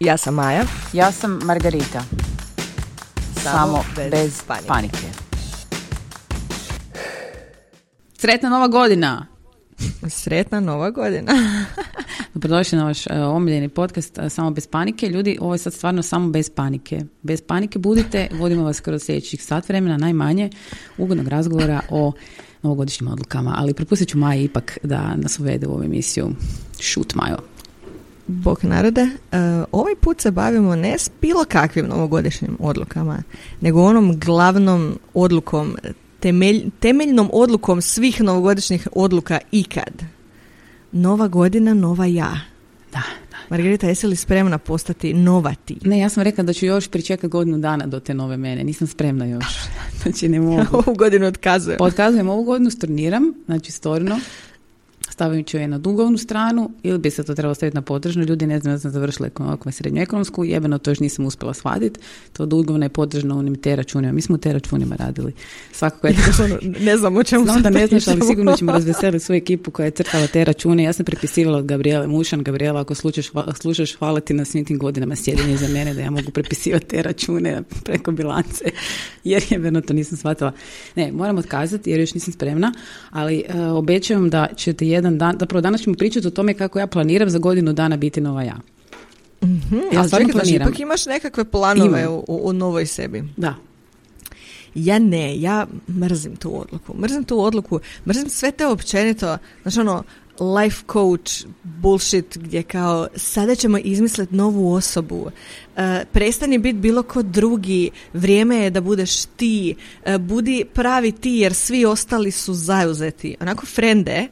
Ja sam Maja. Ja sam Margarita. Samo, bez, panike. Sretna nova godina! Sretna nova godina. Dobrodošli na vaš uh, omiljeni podcast uh, Samo bez panike. Ljudi, ovo je sad stvarno samo bez panike. Bez panike budite, vodimo vas kroz sljedećih sat vremena, najmanje ugodnog razgovora o novogodišnjim odlukama. Ali prepustit ću Maji ipak da nas uvede u ovu emisiju. Šut, Majo. Bog narode, uh, ovaj put se bavimo ne s bilo kakvim novogodišnjim odlukama, nego onom glavnom odlukom, temelj, temeljnom odlukom svih novogodišnjih odluka ikad. Nova godina, nova ja. Da, da. Margarita, jesi li spremna postati nova ti? Ne, ja sam rekla da ću još pričekati godinu dana do te nove mene. Nisam spremna još. Znači ne mogu. Ovu godinu otkazujem. Otkazujem ovu godinu, storniram, znači storno ću je na dugovnu stranu ili bi se to trebalo staviti na potržnu. Ljudi ne znam, ja sam završila ekonomiju srednju ekonomsku, jebeno to još nisam uspjela shvatiti. To dugovna je potržna u onim te računima. Mi smo u te računima radili. Svakako je ne znam o čemu Znam da ne znaš, ali sigurno ćemo razveseliti svoju ekipu koja je crtala te račune. Ja sam prepisivala od Gabriele Mušan. Gabriela, ako slušaš, slušaš hvala ti na svim tim godinama sjedinje za mene da ja mogu prepisivati te račune preko bilance. Jer jebeno to nisam shvatila. Ne, moram otkazati jer još nisam spremna, ali uh, obećavam da ćete jedan dan, zapravo danas ćemo pričati o tome kako ja planiram za godinu dana biti nova ja. Mm-hmm. Ja čekaj, znači, ipak imaš nekakve planove u, u, novoj sebi. Da. Ja ne, ja mrzim tu odluku. Mrzim tu odluku, mrzim sve te općenito, znači ono, life coach bullshit gdje kao sada ćemo izmisliti novu osobu uh, prestani biti bilo ko drugi vrijeme je da budeš ti uh, budi pravi ti jer svi ostali su zauzeti onako frende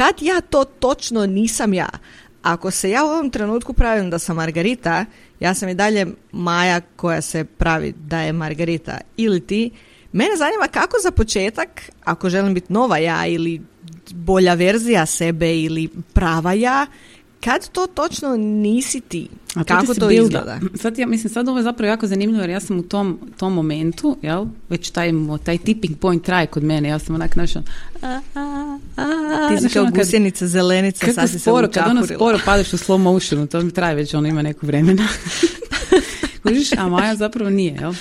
kad ja to točno nisam ja, ako se ja u ovom trenutku pravim da sam Margarita, ja sam i dalje Maja koja se pravi da je Margarita. Ili ti, mene zanima kako za početak, ako želim biti nova ja ili bolja verzija sebe ili prava ja, kad to točno nisi ti? A Kako to izgleda? Sad ja mislim, sad ovo je zapravo jako zanimljivo jer ja sam u tom, tom momentu, jel, već taj, taj tipping point traje kod mene, ja sam onak našla ti si kao ono gusjenica, zelenica, sad si sporo, se Kad ono sporo padeš u slow motionu, to mi traje već, ono ima neko vremena. Kužiš, a Maja zapravo nije, jel?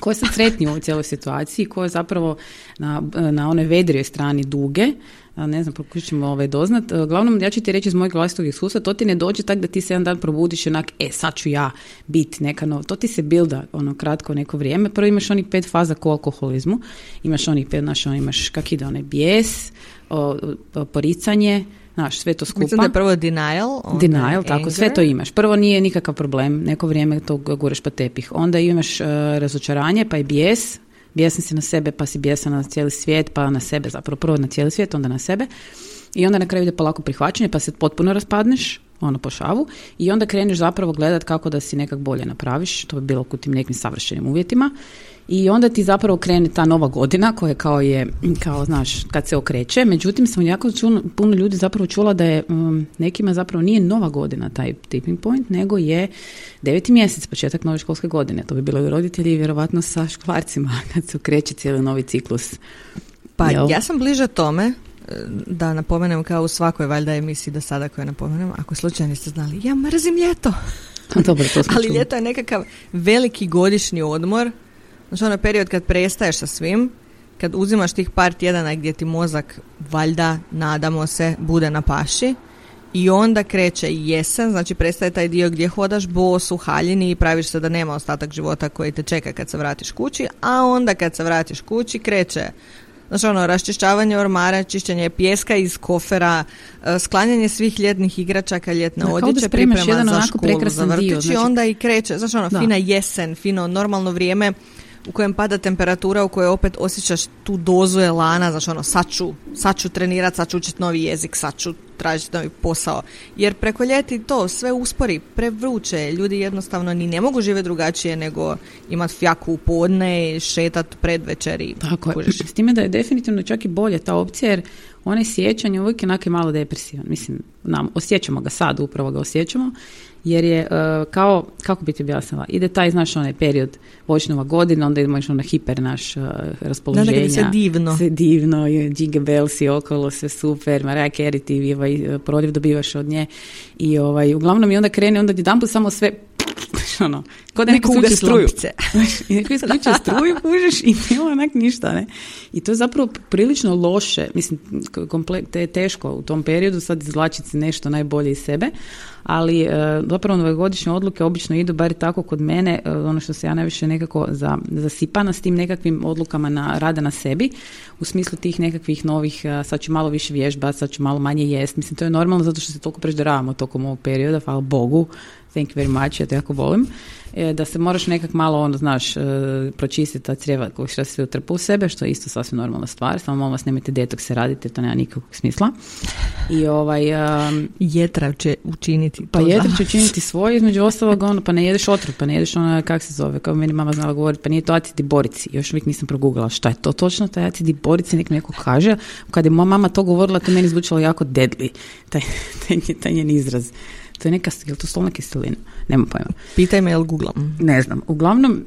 Ko je sad sretniji u ovoj cijeloj situaciji, ko je zapravo na, na onoj vedrijoj strani duge, ne znam, pokušamo ovaj doznat. E, Glavnom, ja ću ti reći iz mojeg vlastitog iskustva, to ti ne dođe tak da ti se jedan dan probudiš i onak, e, sad ću ja biti neka nova. To ti se bilda, ono, kratko neko vrijeme. Prvo imaš onih pet faza ko alkoholizmu. Imaš onih pet, znaš, ono, imaš kak ide onaj bijes, o, poricanje, Znaš, sve to skupa. Mislim da je prvo denial. Denial, tako, sve to imaš. Prvo nije nikakav problem, neko vrijeme to gureš pa tepih. Onda imaš uh, razočaranje, pa i bijes, bijesan si na sebe, pa si bijesan na cijeli svijet, pa na sebe zapravo, prvo na cijeli svijet, onda na sebe. I onda na kraju ide polako prihvaćanje, pa se potpuno raspadneš, ono po šavu, i onda kreneš zapravo gledat kako da si nekak bolje napraviš, to bi bilo u tim nekim savršenim uvjetima. I onda ti zapravo krene ta nova godina koja kao je, kao znaš, kad se okreće. Međutim, sam jako čula, puno ljudi zapravo čula da je um, nekima zapravo nije nova godina taj tipping point, nego je deveti mjesec, početak nove školske godine. To bi bilo i roditelji vjerovatno sa škvarcima kad se okreće cijeli novi ciklus. Pa ja sam bliže tome e, da napomenem kao u svakoj valjda emisiji do sada koje napomenem, ako slučajno niste znali, ja mrzim ljeto. Dobro, to Ali ljeto je nekakav veliki godišnji odmor Znači ono period kad prestaješ sa svim, kad uzimaš tih par tjedana gdje ti mozak valjda, nadamo se, bude na paši i onda kreće jesen, znači prestaje taj dio gdje hodaš bos u haljini i praviš se da nema ostatak života koji te čeka kad se vratiš kući, a onda kad se vratiš kući kreće Znači ono, raščišćavanje ormara, čišćenje pjeska iz kofera, e, sklanjanje svih ljetnih igračaka, ljetne da, odjeće, priprema jedan za školu, za vrtić znači- onda i kreće, znači ono, fina jesen, fino normalno vrijeme u kojem pada temperatura, u kojoj opet osjećaš tu dozu elana, znači ono, sad ću, sad ću trenirat, sad ću učiti novi jezik, sad ću tražiti novi posao. Jer preko ljeti to sve uspori, prevruće, ljudi jednostavno ni ne mogu živjeti drugačije nego imati fjaku u podne, šetat pred večeri. Tako je. S time da je definitivno čak i bolje ta opcija jer onaj sjećanje uvijek je malo depresivan. Mislim, nam, osjećamo ga sad, upravo ga osjećamo jer je e, kao, kako bi ti objasnila, ide taj, znaš, onaj period voćnova godina, onda imaš ono hiper naš uh, raspoloženja. Da, sve divno. Sve divno, Jingle Bells i okolo, sve super, Mariah Carey ti ovaj, proljev dobivaš od nje i ovaj, uglavnom i onda krene, onda jedan samo sve ono, kod neko uga struju. I neko isključuje struju, kužiš i nema onak ništa, ne. I to je zapravo prilično loše, mislim, komple- je teško u tom periodu sad izvlačiti nešto najbolje iz sebe, ali e, zapravo novogodišnje odluke obično idu bar tako kod mene, e, ono što se ja najviše nekako za, zasipana s tim nekakvim odlukama na rada na sebi, u smislu tih nekakvih novih, e, sad ću malo više vježba, sad ću malo manje jest, mislim to je normalno zato što se toliko prežderavamo tokom ovog perioda, hvala Bogu, thank you very much, ja to jako volim, e, da se moraš nekak malo, ono, znaš, e, pročistiti ta crijeva koja što se utrpa u sebe, što je isto sasvim normalna stvar, samo molim vas nemojte detokse raditi, to nema nikakvog smisla. I ovaj... Um, jetra će učiniti Pa jetra će učiniti svoje, između ostalog, ono, pa ne jedeš otrov, pa ne jedeš ono, kak se zove, kao meni mama znala govoriti, pa nije to acidi borici, još uvijek nisam progugala šta je to točno, taj acidi borici, nek neko kaže, kad je moja mama to govorila, to meni zvučalo jako deadly, taj, taj, taj njen izraz. To je neka, je li to stolna kiselina? Nema pojma. Pitaj me, jel googlam? Ne znam. Uglavnom,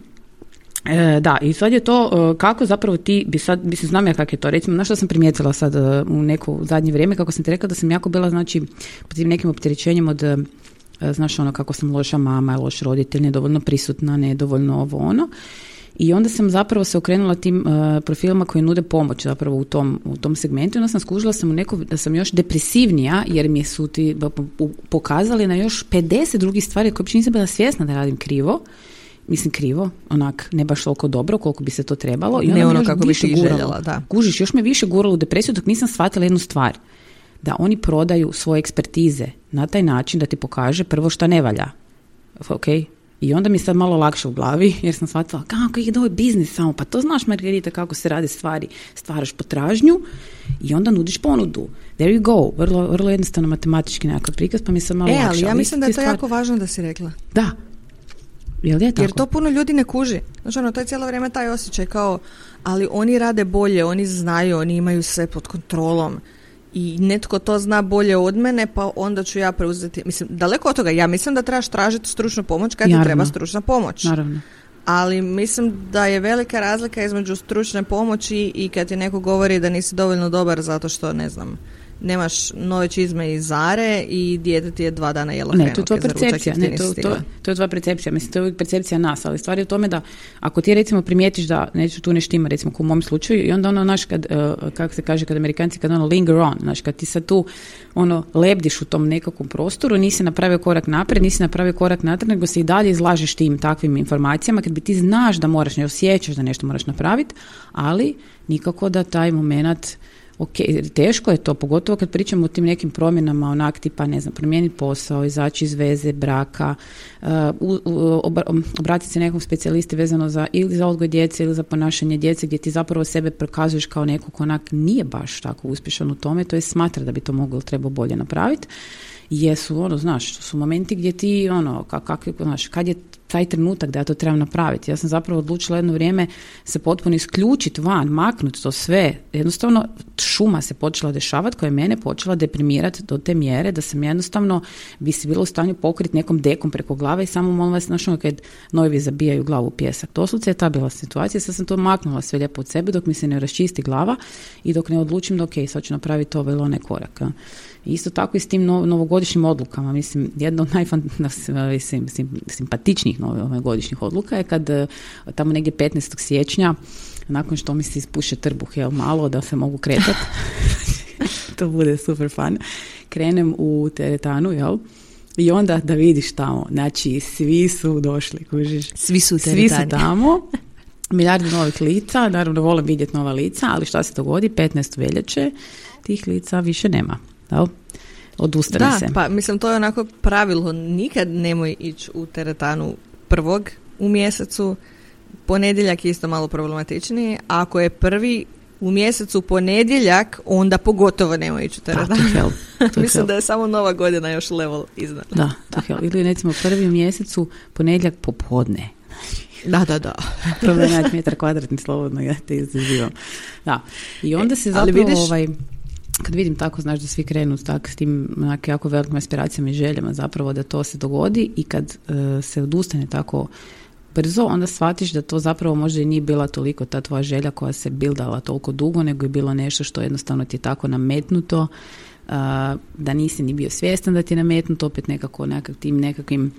E, da, i sad je to e, kako zapravo ti, bi sad, se znam ja kako je to, recimo, na što sam primijetila sad e, u neko zadnje vrijeme, kako sam ti rekla da sam jako bila, znači, pod tim nekim opterećenjem od, e, znaš, ono, kako sam loša mama, loš roditelj, nedovoljno prisutna, nedovoljno ovo, ono, i onda sam zapravo se okrenula tim uh, profilima koji nude pomoć zapravo u tom, u tom segmentu i onda sam skužila sam u neko, da sam još depresivnija jer mi su ti pokazali na još 50 drugih stvari koje uopće nisam bila svjesna da radim krivo mislim krivo, onak ne baš toliko dobro koliko bi se to trebalo. I ne ono kako bi ti željela, da. Kužiš, još me više guralo u depresiju dok nisam shvatila jednu stvar. Da oni prodaju svoje ekspertize na taj način da ti pokaže prvo što ne valja. Ok, i onda mi je sad malo lakše u glavi, jer sam shvatila kako ide ovaj biznis samo, pa to znaš Margarita kako se rade stvari, stvaraš potražnju i onda nudiš ponudu. There you go, vrlo, vrlo jednostavno matematički nekakav prikaz, pa mi se malo e, lakše. ali ja mislim da je to jako važno da si rekla. Da. Jel je tako? Jer to puno ljudi ne kuži. Znači ono, to je cijelo vrijeme taj osjećaj kao, ali oni rade bolje, oni znaju, oni imaju sve pod kontrolom i netko to zna bolje od mene, pa onda ću ja preuzeti, mislim, daleko od toga, ja mislim da trebaš tražiti stručnu pomoć kad ti treba stručna pomoć. Naravno. Ali mislim da je velika razlika između stručne pomoći i kad ti neko govori da nisi dovoljno dobar zato što, ne znam, nemaš nove čizme i zare i dijete ti je dva dana jelo Ne, to je tvoja percepcija. Ne, to, to, to, je tvoja percepcija. Mislim, to je percepcija nas, ali stvar je u tome da ako ti recimo primijetiš da neću tu nešto ima, recimo u mom slučaju, i onda ono, naš, kad, uh, kako se kaže, kad amerikanci, kad ono linger on, znaš, kad ti sad tu ono, lebdiš u tom nekakvom prostoru, nisi napravio korak naprijed, nisi napravio korak natrag, nego se i dalje izlažeš tim takvim informacijama, kad bi ti znaš da moraš, ne osjećaš da nešto moraš napraviti, ali nikako da taj moment ok, teško je to, pogotovo kad pričamo o tim nekim promjenama, onak tipa, ne znam, promijeniti posao, izaći iz veze, braka, uh, obratiti se nekom specijalisti vezano za ili za odgoj djece ili za ponašanje djece gdje ti zapravo sebe prokazuješ kao neko ko onak nije baš tako uspješan u tome, to je smatra da bi to moglo treba bolje napraviti jesu ono, znaš, to su momenti gdje ti ono, kak, znaš, kad je taj trenutak da ja to trebam napraviti. Ja sam zapravo odlučila jedno vrijeme se potpuno isključiti van, maknuti to sve. Jednostavno šuma se počela dešavati koja je mene počela deprimirati do te mjere da sam jednostavno bi se bila u stanju pokriti nekom dekom preko glave i samo molim vas, znaš ono kad nojevi zabijaju glavu u pjesak. Doslovce je ta bila situacija, sad sam to maknula sve lijepo od sebe dok mi se ne raščisti glava i dok ne odlučim da ok, sad ću napraviti ovo ili onaj korak. Isto tako i s tim novogodišnjim odlukama. Mislim, jedna od najsimpatičnijih novogodišnjih odluka je kad e, tamo negdje 15. siječnja, nakon što mi se ispuše trbuh, jel, malo da se mogu kretati. to bude super fun. Krenem u teretanu, jel? I onda da vidiš tamo, znači svi su došli, kužiš. Svi su Svi su tamo. Milijardi novih lica, naravno volim vidjeti nova lica, ali šta se dogodi? 15. veljače tih lica više nema. Jel? Odustane da, se. pa mislim to je onako pravilo, nikad nemoj ići u teretanu prvog u mjesecu, ponedjeljak je isto malo problematičniji, a ako je prvi u mjesecu ponedjeljak, onda pogotovo nemoj ići u teretanu. mislim da je samo nova godina još level iznad. Da, to Ili recimo prvi u mjesecu ponedjeljak popodne. Da, da, da. Problem metar kvadratni slobodno, ja te izazivam. Da. I onda se zapravo Ali vidiš, ovaj, kad vidim tako, znaš da svi krenu tak, s tim onak, jako velikim aspiracijama i željama zapravo da to se dogodi i kad e, se odustane tako brzo, onda shvatiš da to zapravo možda i nije bila toliko ta tvoja želja koja se bildala toliko dugo, nego je bilo nešto što jednostavno ti je tako nametnuto, uh, da nisi ni bio svjestan da ti je nametnuto, opet nekako nekak, tim nekakvim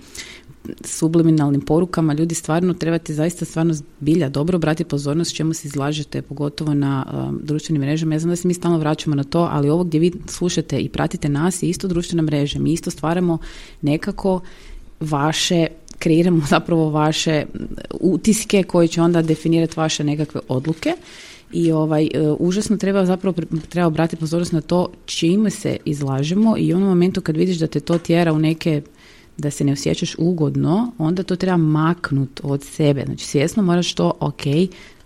subliminalnim porukama ljudi stvarno trebate zaista stvarno zbilja dobro obratiti pozornost čemu se izlažete, pogotovo na um, društvenim mrežama. Ja znam da se mi stalno vraćamo na to, ali ovo gdje vi slušate i pratite nas je isto društvena mreža. Mi isto stvaramo nekako vaše kreiramo zapravo vaše utiske koji će onda definirati vaše nekakve odluke i ovaj e, užasno treba zapravo treba obratiti pozornost na to čime se izlažemo i u onom momentu kad vidiš da te to tjera u neke da se ne osjećaš ugodno, onda to treba maknut od sebe. Znači svjesno moraš to, ok,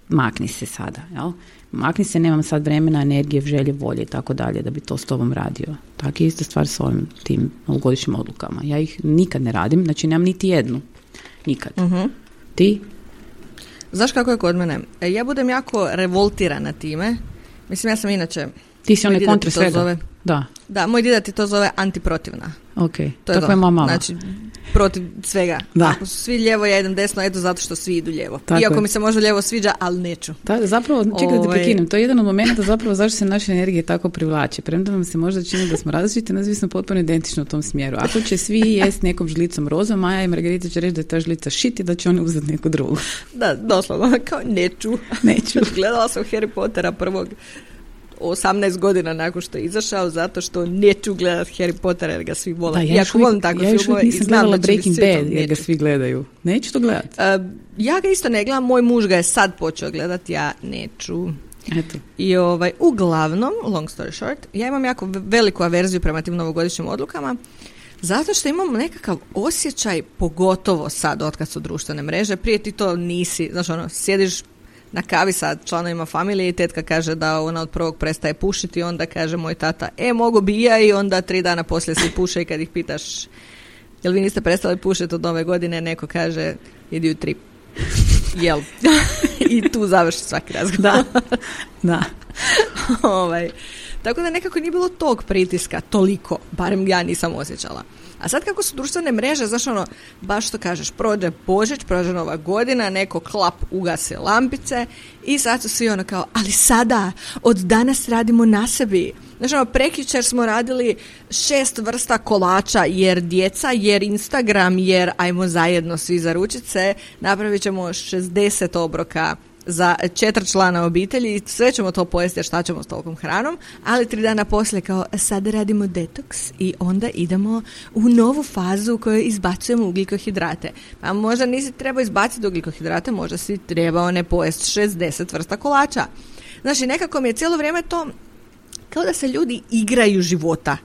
makni se sada, jel? Makni se, nemam sad vremena, energije, želje, volje i tako dalje da bi to s tobom radio. Tako je isto stvar s ovim tim novogodišnjim odlukama. Ja ih nikad ne radim, znači nemam niti jednu. Nikad. uh Ti? Znaš kako je kod mene? E, ja budem jako revoltirana time. Mislim, ja sam inače... Ti si onaj kontra svega. Zove, da. Da, moj dida ti to zove antiprotivna. Ok, to je tako je mama. Znači, protiv svega. Da. Ako su svi lijevo, ja idem desno, eto zato što svi idu lijevo. Tako Iako mi se možda lijevo sviđa, ali neću. Da, zapravo, čekaj da te ovaj- prekinem, to je jedan od momenta zapravo zašto se naše energije tako privlače. Premda vam se možda čini da smo različiti, nas smo potpuno identično u tom smjeru. Ako će svi jesti nekom žlicom roza, Maja i Margarita će reći da je ta žlica šit i da će oni uzeti neku drugu. Da, doslovno, kao neću. Neću. Gledala sam Harry Pottera prvog 18 godina nakon što je izašao zato što neću gledat Harry Potter jer ga svi vole. Da, ja, Iako volim tako ja filmove i znam gledala Breaking Bad jer ga svi gledaju. Neću to gledat. Uh, ja ga isto ne gledam, moj muž ga je sad počeo gledat, ja neću. Eto. I ovaj, uglavnom, long story short, ja imam jako veliku averziju prema tim novogodišnjim odlukama, zato što imam nekakav osjećaj, pogotovo sad, otkad su društvene mreže, prije ti to nisi, znaš ono, sjediš na kavi sa članovima familije i tetka kaže da ona od prvog prestaje pušiti, onda kaže moj tata, e, mogu bi ja i onda tri dana poslije se puše i kad ih pitaš jel vi niste prestali pušiti od nove godine, neko kaže idi u trip. Jel? I tu završi svaki razgovor. Da, da. ovaj. Tako da nekako nije bilo tog pritiska toliko, barem ja nisam osjećala. A sad kako su društvene mreže, znaš ono, baš što kažeš, prođe Božić, prođe Nova godina, neko klap ugase lampice i sad su svi ono kao, ali sada, od danas radimo na sebi. Znaš ono, prekjučer smo radili šest vrsta kolača jer djeca, jer Instagram, jer ajmo zajedno svi za ručice, napravit ćemo 60 obroka za četiri člana obitelji sve ćemo to pojesti šta ćemo s tolkom hranom, ali tri dana poslije kao sad radimo detoks i onda idemo u novu fazu u kojoj izbacujemo ugljikohidrate. Pa možda nisi trebao izbaciti ugljikohidrate, možda si trebao ne pojesti 60 vrsta kolača. Znači nekako mi je cijelo vrijeme to kao da se ljudi igraju života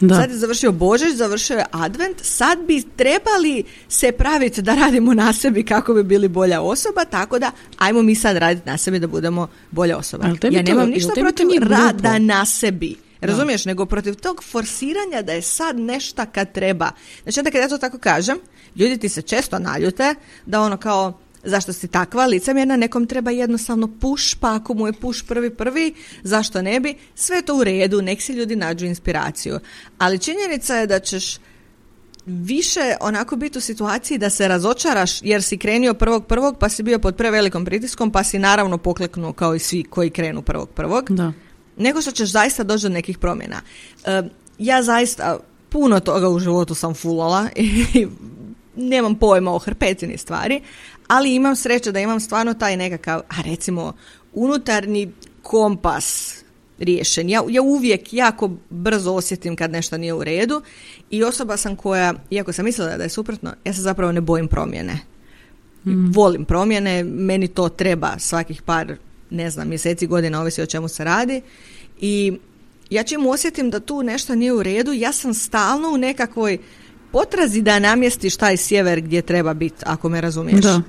da. Sad je završio Božić, završio je Advent, sad bi trebali se praviti da radimo na sebi kako bi bili bolja osoba, tako da ajmo mi sad raditi na sebi da budemo bolja osoba. Ja nemam ništa protiv rada na sebi. Razumiješ, nego protiv tog forsiranja da je sad nešto kad treba. Znači onda kad ja to tako kažem, ljudi ti se često naljute da ono kao Zašto si takva licemjerna, nekom treba jednostavno puš, pa ako mu je puš prvi prvi, zašto ne bi? Sve to u redu, nek si ljudi nađu inspiraciju. Ali činjenica je da ćeš više onako biti u situaciji da se razočaraš jer si krenio prvog prvog pa si bio pod prevelikom pritiskom pa si naravno pokleknuo kao i svi koji krenu prvog prvog. Da. Nego što ćeš zaista doći do nekih promjena. E, ja zaista puno toga u životu sam fulala i nemam pojma o hrpecini stvari, ali imam sreće da imam stvarno taj nekakav, a recimo, unutarnji kompas riješen. Ja, ja uvijek jako brzo osjetim kad nešto nije u redu i osoba sam koja, iako sam mislila da je suprotno, ja se zapravo ne bojim promjene. Mm. Volim promjene, meni to treba svakih par, ne znam, mjeseci, godina, ovisi o čemu se radi i ja čim osjetim da tu nešto nije u redu, ja sam stalno u nekakvoj potrazi da namjestiš taj sjever gdje treba biti, ako me razumiješ. Da.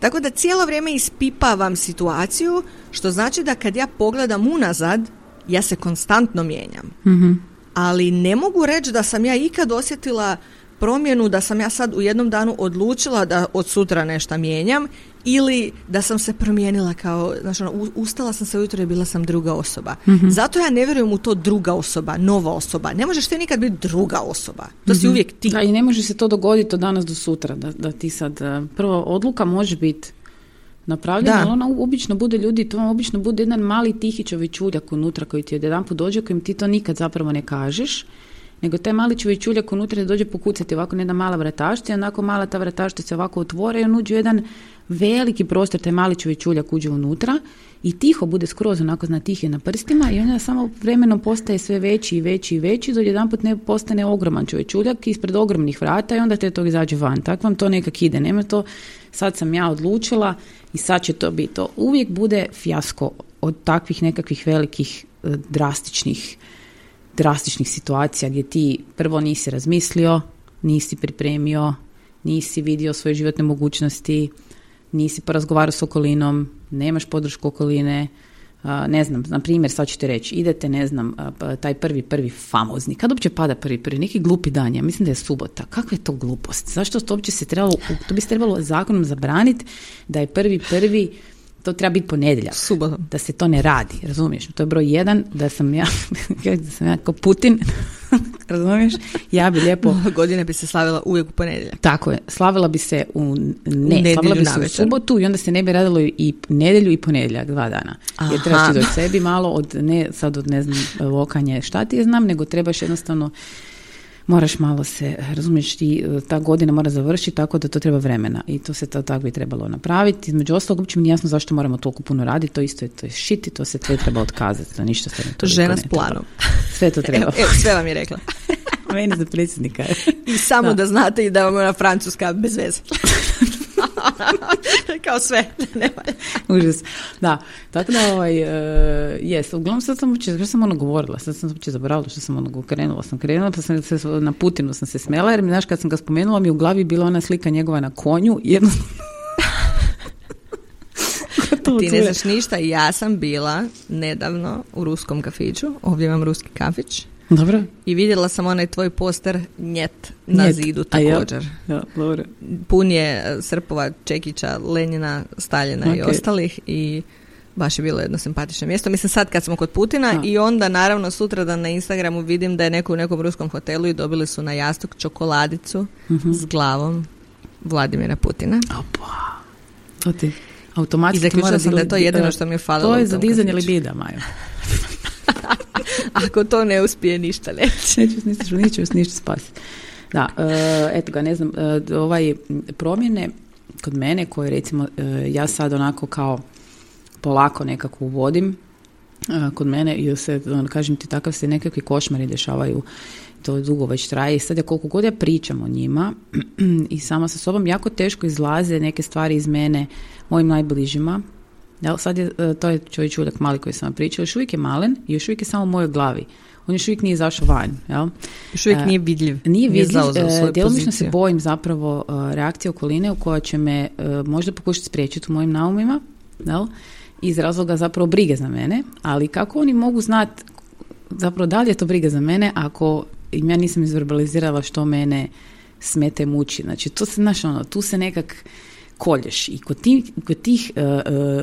Tako da cijelo vrijeme ispipavam situaciju, što znači da kad ja pogledam unazad, ja se konstantno mijenjam. mm Ali ne mogu reći da sam ja ikad osjetila promjenu da sam ja sad u jednom danu odlučila da od sutra nešto mijenjam ili da sam se promijenila kao, znači ono, ustala sam se ujutro i bila sam druga osoba. Mhm. Zato ja ne vjerujem u to druga osoba, nova osoba. Ne možeš ti nikad biti druga osoba. To si mhm. uvijek ti. Da, i ne može se to dogoditi od danas do sutra. Da, da ti sad, eh, prvo odluka može biti napravljena, ali ona obično bude ljudi, to vam obično bude jedan mali tihi čovječuljak unutra koji ti jedan put dođe, kojim ti to nikad zapravo ne kažeš nego taj mali čuljak unutra dođe pokucati ovako na jedna mala vrataštica i onako mala ta vrataštica se ovako otvore i on uđe jedan veliki prostor, taj mali čuljak uđe unutra i tiho bude skroz onako zna tih je na prstima i onda samo vremenom postaje sve veći i veći i veći do jedan put ne postane ogroman čuljak ispred ogromnih vrata i onda te to izađe van. Tako vam to nekak ide. Nema to, sad sam ja odlučila i sad će to biti. To uvijek bude fijasko od takvih nekakvih velikih e, drastičnih drastičnih situacija gdje ti prvo nisi razmislio, nisi pripremio, nisi vidio svoje životne mogućnosti, nisi porazgovarao s okolinom, nemaš podršku okoline, ne znam, na primjer, sad ću ti reći, idete, ne znam, pa taj prvi, prvi famozni, kad uopće pada prvi, prvi, neki glupi dan, ja mislim da je subota, kakva je to glupost, zašto to uopće se trebalo, to bi se trebalo zakonom zabraniti da je prvi, prvi, to treba biti ponedjeljak. Subotom. Da se to ne radi, razumiješ? To je broj jedan, da sam ja, da sam ja kao Putin, razumiješ? Ja bi lijepo... godine bi se slavila uvijek u ponedjeljak. Tako je, slavila bi se u... Ne, slavila bi se u subotu i onda se ne bi radilo i nedjelju i ponedjeljak, dva dana. Aha. Jer trebaš ti do sebi malo od, ne sad od ne znam, lokanje šta ti je znam, nego trebaš jednostavno moraš malo se, razumiješ ti, ta godina mora završiti tako da to treba vremena i to se to tako bi trebalo napraviti. Između ostalog, uopće mi jasno zašto moramo toliko puno raditi, to isto je, to je šiti, to se sve treba otkazati, to ništa se to Žena s planom. Sve to treba. Evo, sve vam je rekla. Meni za predsjednika. I samo da. da znate i da vam je na francuska bez veze. Kao sve. Užas. Da, tako da ovaj, uh, jes, uglavnom sad sam uopće, što sam ono govorila, sad sam uopće zaboravila što sam ono krenula, sam krenula, pa sam se, na Putinu sam se smela, jer mi, znaš, kad sam ga spomenula, mi u glavi bila ona slika njegova na konju, jedno... Ti ne znaš ništa, ja sam bila nedavno u ruskom kafiću, ovdje imam ruski kafić, dobro. I vidjela sam onaj tvoj poster njet na zidu također. Ja, dobro. Pun je Srpova, Čekića, Lenjina, Staljina i ostalih i baš je bilo jedno simpatično mjesto. Mislim sad kad smo kod Putina i onda naravno sutra da na Instagramu vidim da je neko u nekom ruskom hotelu i dobili su na jastuk čokoladicu mhm. s glavom Vladimira Putina. Opa. To ti automatski I zaključila sam da je to jedino što mi je falilo. To je za dizanje libida, Majo. Ako to ne uspije, ništa neće. neće, neće ništa spasiti. Da, uh, eto ga, ne znam, uh, ovaj promjene kod mene koje recimo uh, ja sad onako kao polako nekako uvodim kod mene i se, on, kažem ti, takav se nekakvi košmari dešavaju to dugo već traje i sad ja koliko god ja pričam o njima i sama sa sobom jako teško izlaze neke stvari iz mene mojim najbližima Jel, sad je, e, to je čovjek čudak mali koji sam vam pričala, još uvijek je malen i još uvijek je samo u mojoj glavi. On još uvijek nije izašao van. Jel? Još uvijek e, nije vidljiv. Nije vidljiv. Nije Djelomično se bojim zapravo e, reakcije okoline u koja će me možda pokušati spriječiti u mojim naumima. Jel? Iz razloga zapravo brige za mene. Ali kako oni mogu znati zapravo da li je to briga za mene ako im ja nisam izverbalizirala što mene smete muči. Znači, to se, znaš, ono, tu se nekak kolješ. I kod tih, kod tih uh,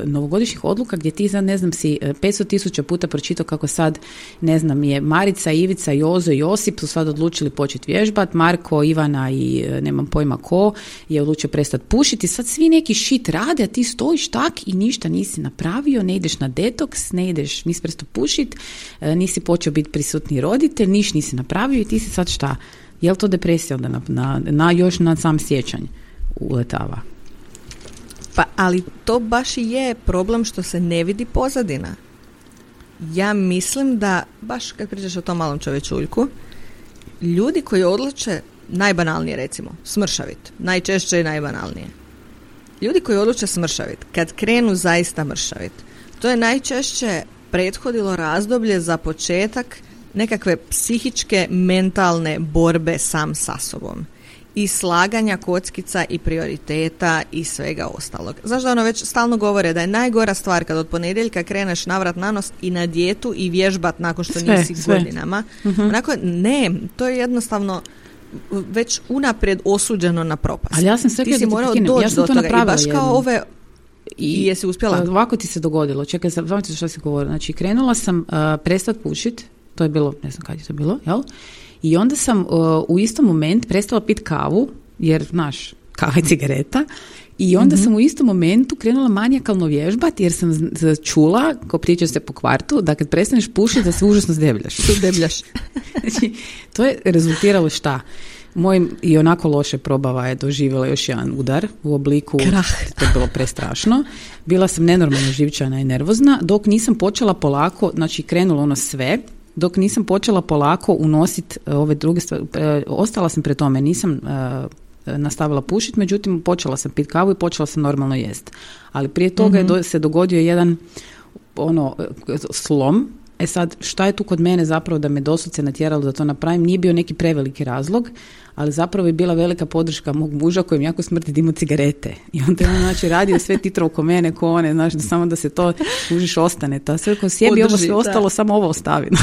novogodišnjih odluka gdje ti sad, ne znam, si 500 tisuća puta pročitao kako sad, ne znam, je Marica, Ivica, Jozo i Josip su sad odlučili početi vježbat, Marko, Ivana i nemam pojma ko je odlučio prestati pušiti. Sad svi neki šit rade, a ti stojiš tak i ništa nisi napravio, ne ideš na detoks, ne ideš, nisi prestao pušiti, nisi počeo biti prisutni roditelj, niš nisi napravio i ti si sad šta? Je li to depresija onda na, na, na još na sam sjećanj uletava? Pa, ali to baš i je problem što se ne vidi pozadina. Ja mislim da, baš kad pričaš o tom malom čovečuljku, ljudi koji odluče, najbanalnije recimo, smršavit, najčešće i najbanalnije. Ljudi koji odluče smršavit, kad krenu zaista mršavit, to je najčešće prethodilo razdoblje za početak nekakve psihičke, mentalne borbe sam sa sobom i slaganja kockica i prioriteta i svega ostalog. Znaš da ono već stalno govore da je najgora stvar kad od ponedjeljka kreneš navrat na nos i na dijetu i vježbat nakon što sve, nisi sve. godinama. uh Onako, ne, to je jednostavno već unaprijed osuđeno na propast. Ali ja sam sve ti si morao doći ja do toga i baš kao ove i, jesi uspjela? Pa ovako ti se dogodilo. Čekaj, znam ti što si govorila. Znači, krenula sam uh, prestat pušit, to je bilo, ne znam kad je to bilo, jel? I onda sam uh, u istom moment prestala pit kavu, jer, znaš, kava i cigareta, I onda sam u istom momentu krenula manijakalno vježbati jer sam čula, ko priča se po kvartu, da kad prestaneš pušiti da se užasno zdebljaš. Debljaš. znači, to je rezultiralo šta? Moj i onako loše probava je doživjela još jedan udar u obliku, Krah. to je bilo prestrašno. Bila sam nenormalno živčana i nervozna, dok nisam počela polako, znači krenulo ono sve, dok nisam počela polako unositi ove druge stvari. E, ostala sam pre tome, nisam e, nastavila pušiti, međutim počela sam pit kavu i počela sam normalno jest. Ali prije toga je do- se dogodio jedan ono e, slom. E sad, šta je tu kod mene zapravo da me doslovce natjeralo da to napravim? Nije bio neki preveliki razlog, ali zapravo je bila velika podrška mog muža kojem jako smrti dimo cigarete. I onda je on znači radio sve titro oko mene ko one, znaš, da samo da se to kužiš ostane. Ta sve ko sjebi, ovo sve da. ostalo, samo ovo ostavi.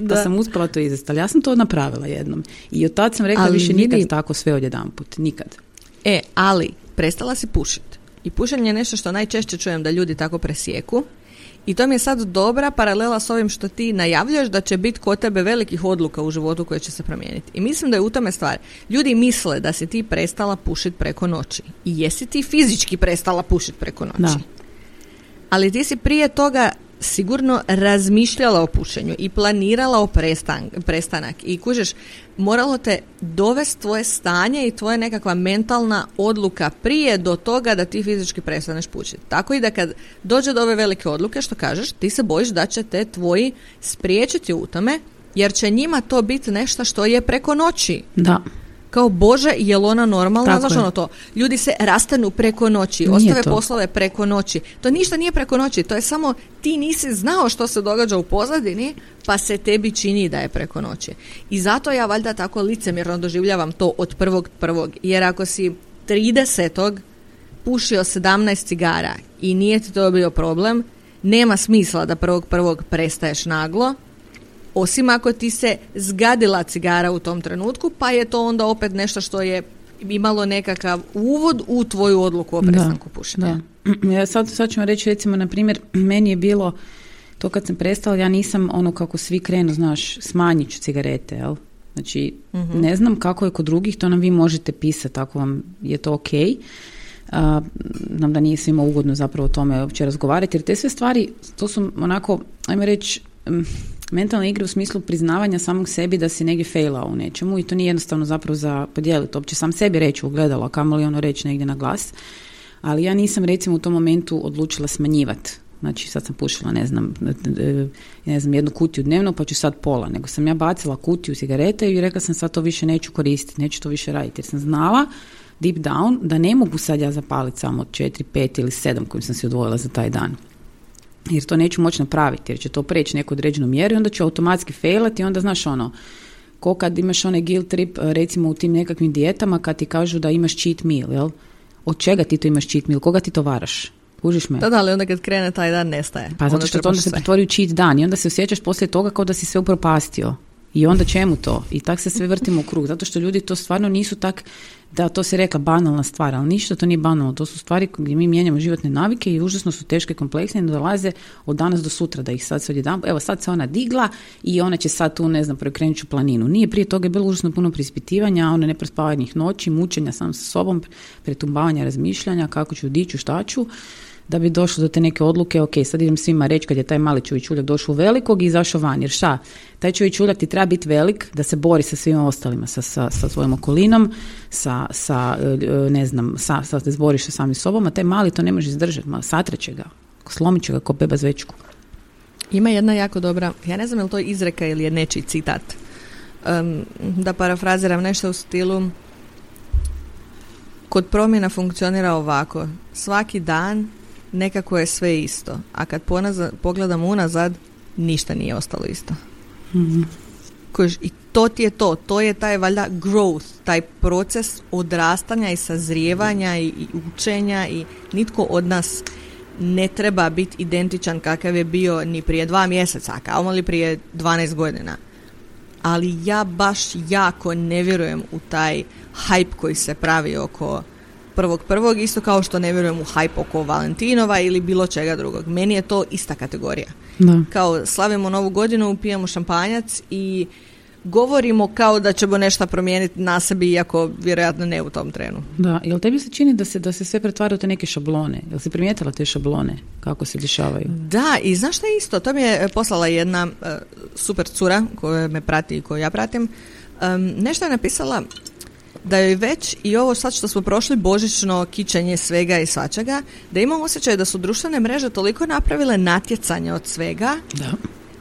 Da. Pa sam uspjela to izvesti, ali ja sam to napravila jednom. I od tad sam rekla Ali više nikad tako sve odjedanput. Nikad. E, ali prestala si pušiti. I pušenje je nešto što najčešće čujem da ljudi tako presjeku. I to mi je sad dobra paralela s ovim što ti najavljuješ da će biti kod tebe velikih odluka u životu koje će se promijeniti. I mislim da je u tome stvar. Ljudi misle da si ti prestala pušiti preko noći. I jesi ti fizički prestala pušiti preko noći. Da. Ali ti si prije toga sigurno razmišljala o pušenju i planirala o prestan, prestanak i kužeš, moralo te dovesti tvoje stanje i tvoja nekakva mentalna odluka prije do toga da ti fizički prestaneš pušiti. Tako i da kad dođe do ove velike odluke, što kažeš, ti se bojiš da će te tvoji spriječiti u tome, jer će njima to biti nešto što je preko noći Da. Kao Bože, je li ona normalna? Tako Znaš je. ono to, ljudi se rastanu preko noći, Nije ostave to. poslove preko noći. To ništa nije preko noći, to je samo ti nisi znao što se događa u pozadini, pa se tebi čini da je preko noći. I zato ja valjda tako licemjerno doživljavam to od prvog prvog, jer ako si 30. pušio 17 cigara i nije ti to bio problem, nema smisla da prvog prvog prestaješ naglo, osim ako ti se zgadila cigara u tom trenutku, pa je to onda opet nešto što je imalo nekakav uvod u tvoju odluku o prestanku pušenja. Da. Ja sad, sad ću vam reći, recimo, na primjer, meni je bilo, to kad sam prestala, ja nisam ono kako svi krenu, znaš, smanjit ću cigarete, jel? Znači, ne znam kako je kod drugih, to nam vi možete pisati, ako vam je to ok. A, nam da nije svima ugodno zapravo o tome uopće razgovarati, jer te sve stvari, to su onako, ajmo reći, mentalne igre u smislu priznavanja samog sebi da si negdje failao u nečemu i to nije jednostavno zapravo za podijeliti, uopće sam sebi reći u gledalo, a kamoli ono reći negdje na glas. Ali ja nisam recimo u tom momentu odlučila smanjivati. Znači sad sam pušila, ne znam, ne znam, jednu kutiju dnevno pa ću sad pola. Nego sam ja bacila kutiju cigarete i rekla sam sad to više neću koristiti, neću to više raditi. Jer sam znala deep down da ne mogu sad ja zapaliti samo 4, 5 ili 7 kojim sam si odvojila za taj dan jer to neću moći napraviti, jer će to preći neku određenu mjeru i onda ću automatski failati i onda znaš ono, ko kad imaš onaj guilt trip eh, recimo u tim nekakvim dijetama kad ti kažu da imaš cheat meal, jel? Od čega ti to imaš cheat meal? Koga ti to varaš? Kužiš me? Da, da, ali onda kad krene taj dan nestaje. Pa zato što to onda se pretvori u cheat dan i onda se osjećaš poslije toga kao da si sve upropastio. I onda čemu to? I tak se sve vrtimo u krug. Zato što ljudi to stvarno nisu tak, da to se rekla banalna stvar, ali ništa to nije banalno. To su stvari gdje mi mijenjamo životne navike i užasno su teške, kompleksne i dolaze od danas do sutra da ih sad se odjedan, evo sad se ona digla i ona će sad tu, ne znam, prekrenut ću planinu. Nije prije toga je bilo užasno puno prispitivanja, one neprospavanih noći, mučenja sam sa sobom, pretumbavanja razmišljanja, kako ću, di ću, šta ću da bi došlo do te neke odluke, ok, sad idem svima reći kad je taj mali čovječuljak došao u velikog i izašao van, jer šta, taj čovječuljak ti treba biti velik da se bori sa svima ostalima, sa, sa, sa svojom okolinom, sa, sa e, ne znam, sa, sa se boriš sa samim sobom, a taj mali to ne može izdržati, satreće ga, slomit će ga ko beba zvečku. Ima jedna jako dobra, ja ne znam je li to izreka ili je nečiji citat. Em, da parafraziram nešto u stilu kod promjena funkcionira ovako. Svaki dan nekako je sve isto, a kad ponaza- pogledam unazad, ništa nije ostalo isto. Kužiš, I to ti je to, to je taj valjda growth, taj proces odrastanja i sazrijevanja i, i učenja i nitko od nas ne treba biti identičan kakav je bio ni prije dva mjeseca, a kamoli prije 12 godina. Ali ja baš jako ne vjerujem u taj hype koji se pravi oko prvog prvog, isto kao što ne vjerujem u hype oko Valentinova ili bilo čega drugog. Meni je to ista kategorija Da. kao slavimo novu godinu, pijemo šampanjac i govorimo kao da ćemo nešto promijeniti na sebi, iako vjerojatno ne u tom trenu. Da, jel tebi se čini da se, da se sve pretvara u te neke šablone? Jel si primijetila te šablone? Kako se dešavaju? Da, i znaš što je isto? To mi je poslala jedna uh, super cura koja me prati i koju ja pratim. Um, nešto je napisala da joj već i ovo sad što smo prošli božićno kičanje svega i svačega, da imam osjećaj da su društvene mreže toliko napravile natjecanje od svega Da.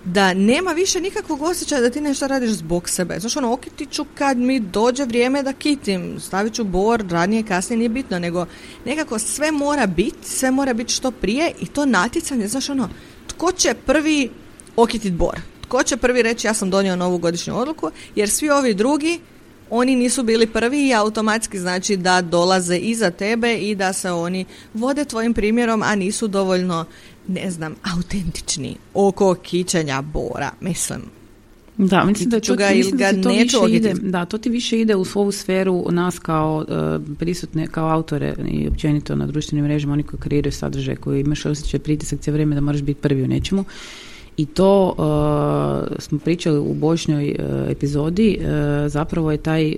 da nema više nikakvog osjećaja da ti nešto radiš zbog sebe. Znaš, ono, okiti ću kad mi dođe vrijeme da kitim, stavit ću bor, ranije, kasnije, nije bitno, nego nekako sve mora biti, sve mora biti što prije i to natjecanje, znaš, ono, tko će prvi okitit bor? Tko će prvi reći ja sam donio novu godišnju odluku, jer svi ovi drugi, oni nisu bili prvi i automatski znači da dolaze iza tebe i da se oni vode tvojim primjerom, a nisu dovoljno, ne znam, autentični oko kićenja bora. Mislim, Da, mislim da to, ga mislim ili da ti to više ide, da, to ti više ide u svoju sferu nas kao e, prisutne, kao autore i općenito na društvenim mrežama, oni koji kreiraju sadržaj, koji imaš osjećaj pritisak cijelo vrijeme da moraš biti prvi u nečemu. I to e, smo pričali u božnjoj e, epizodi, e, zapravo je taj e,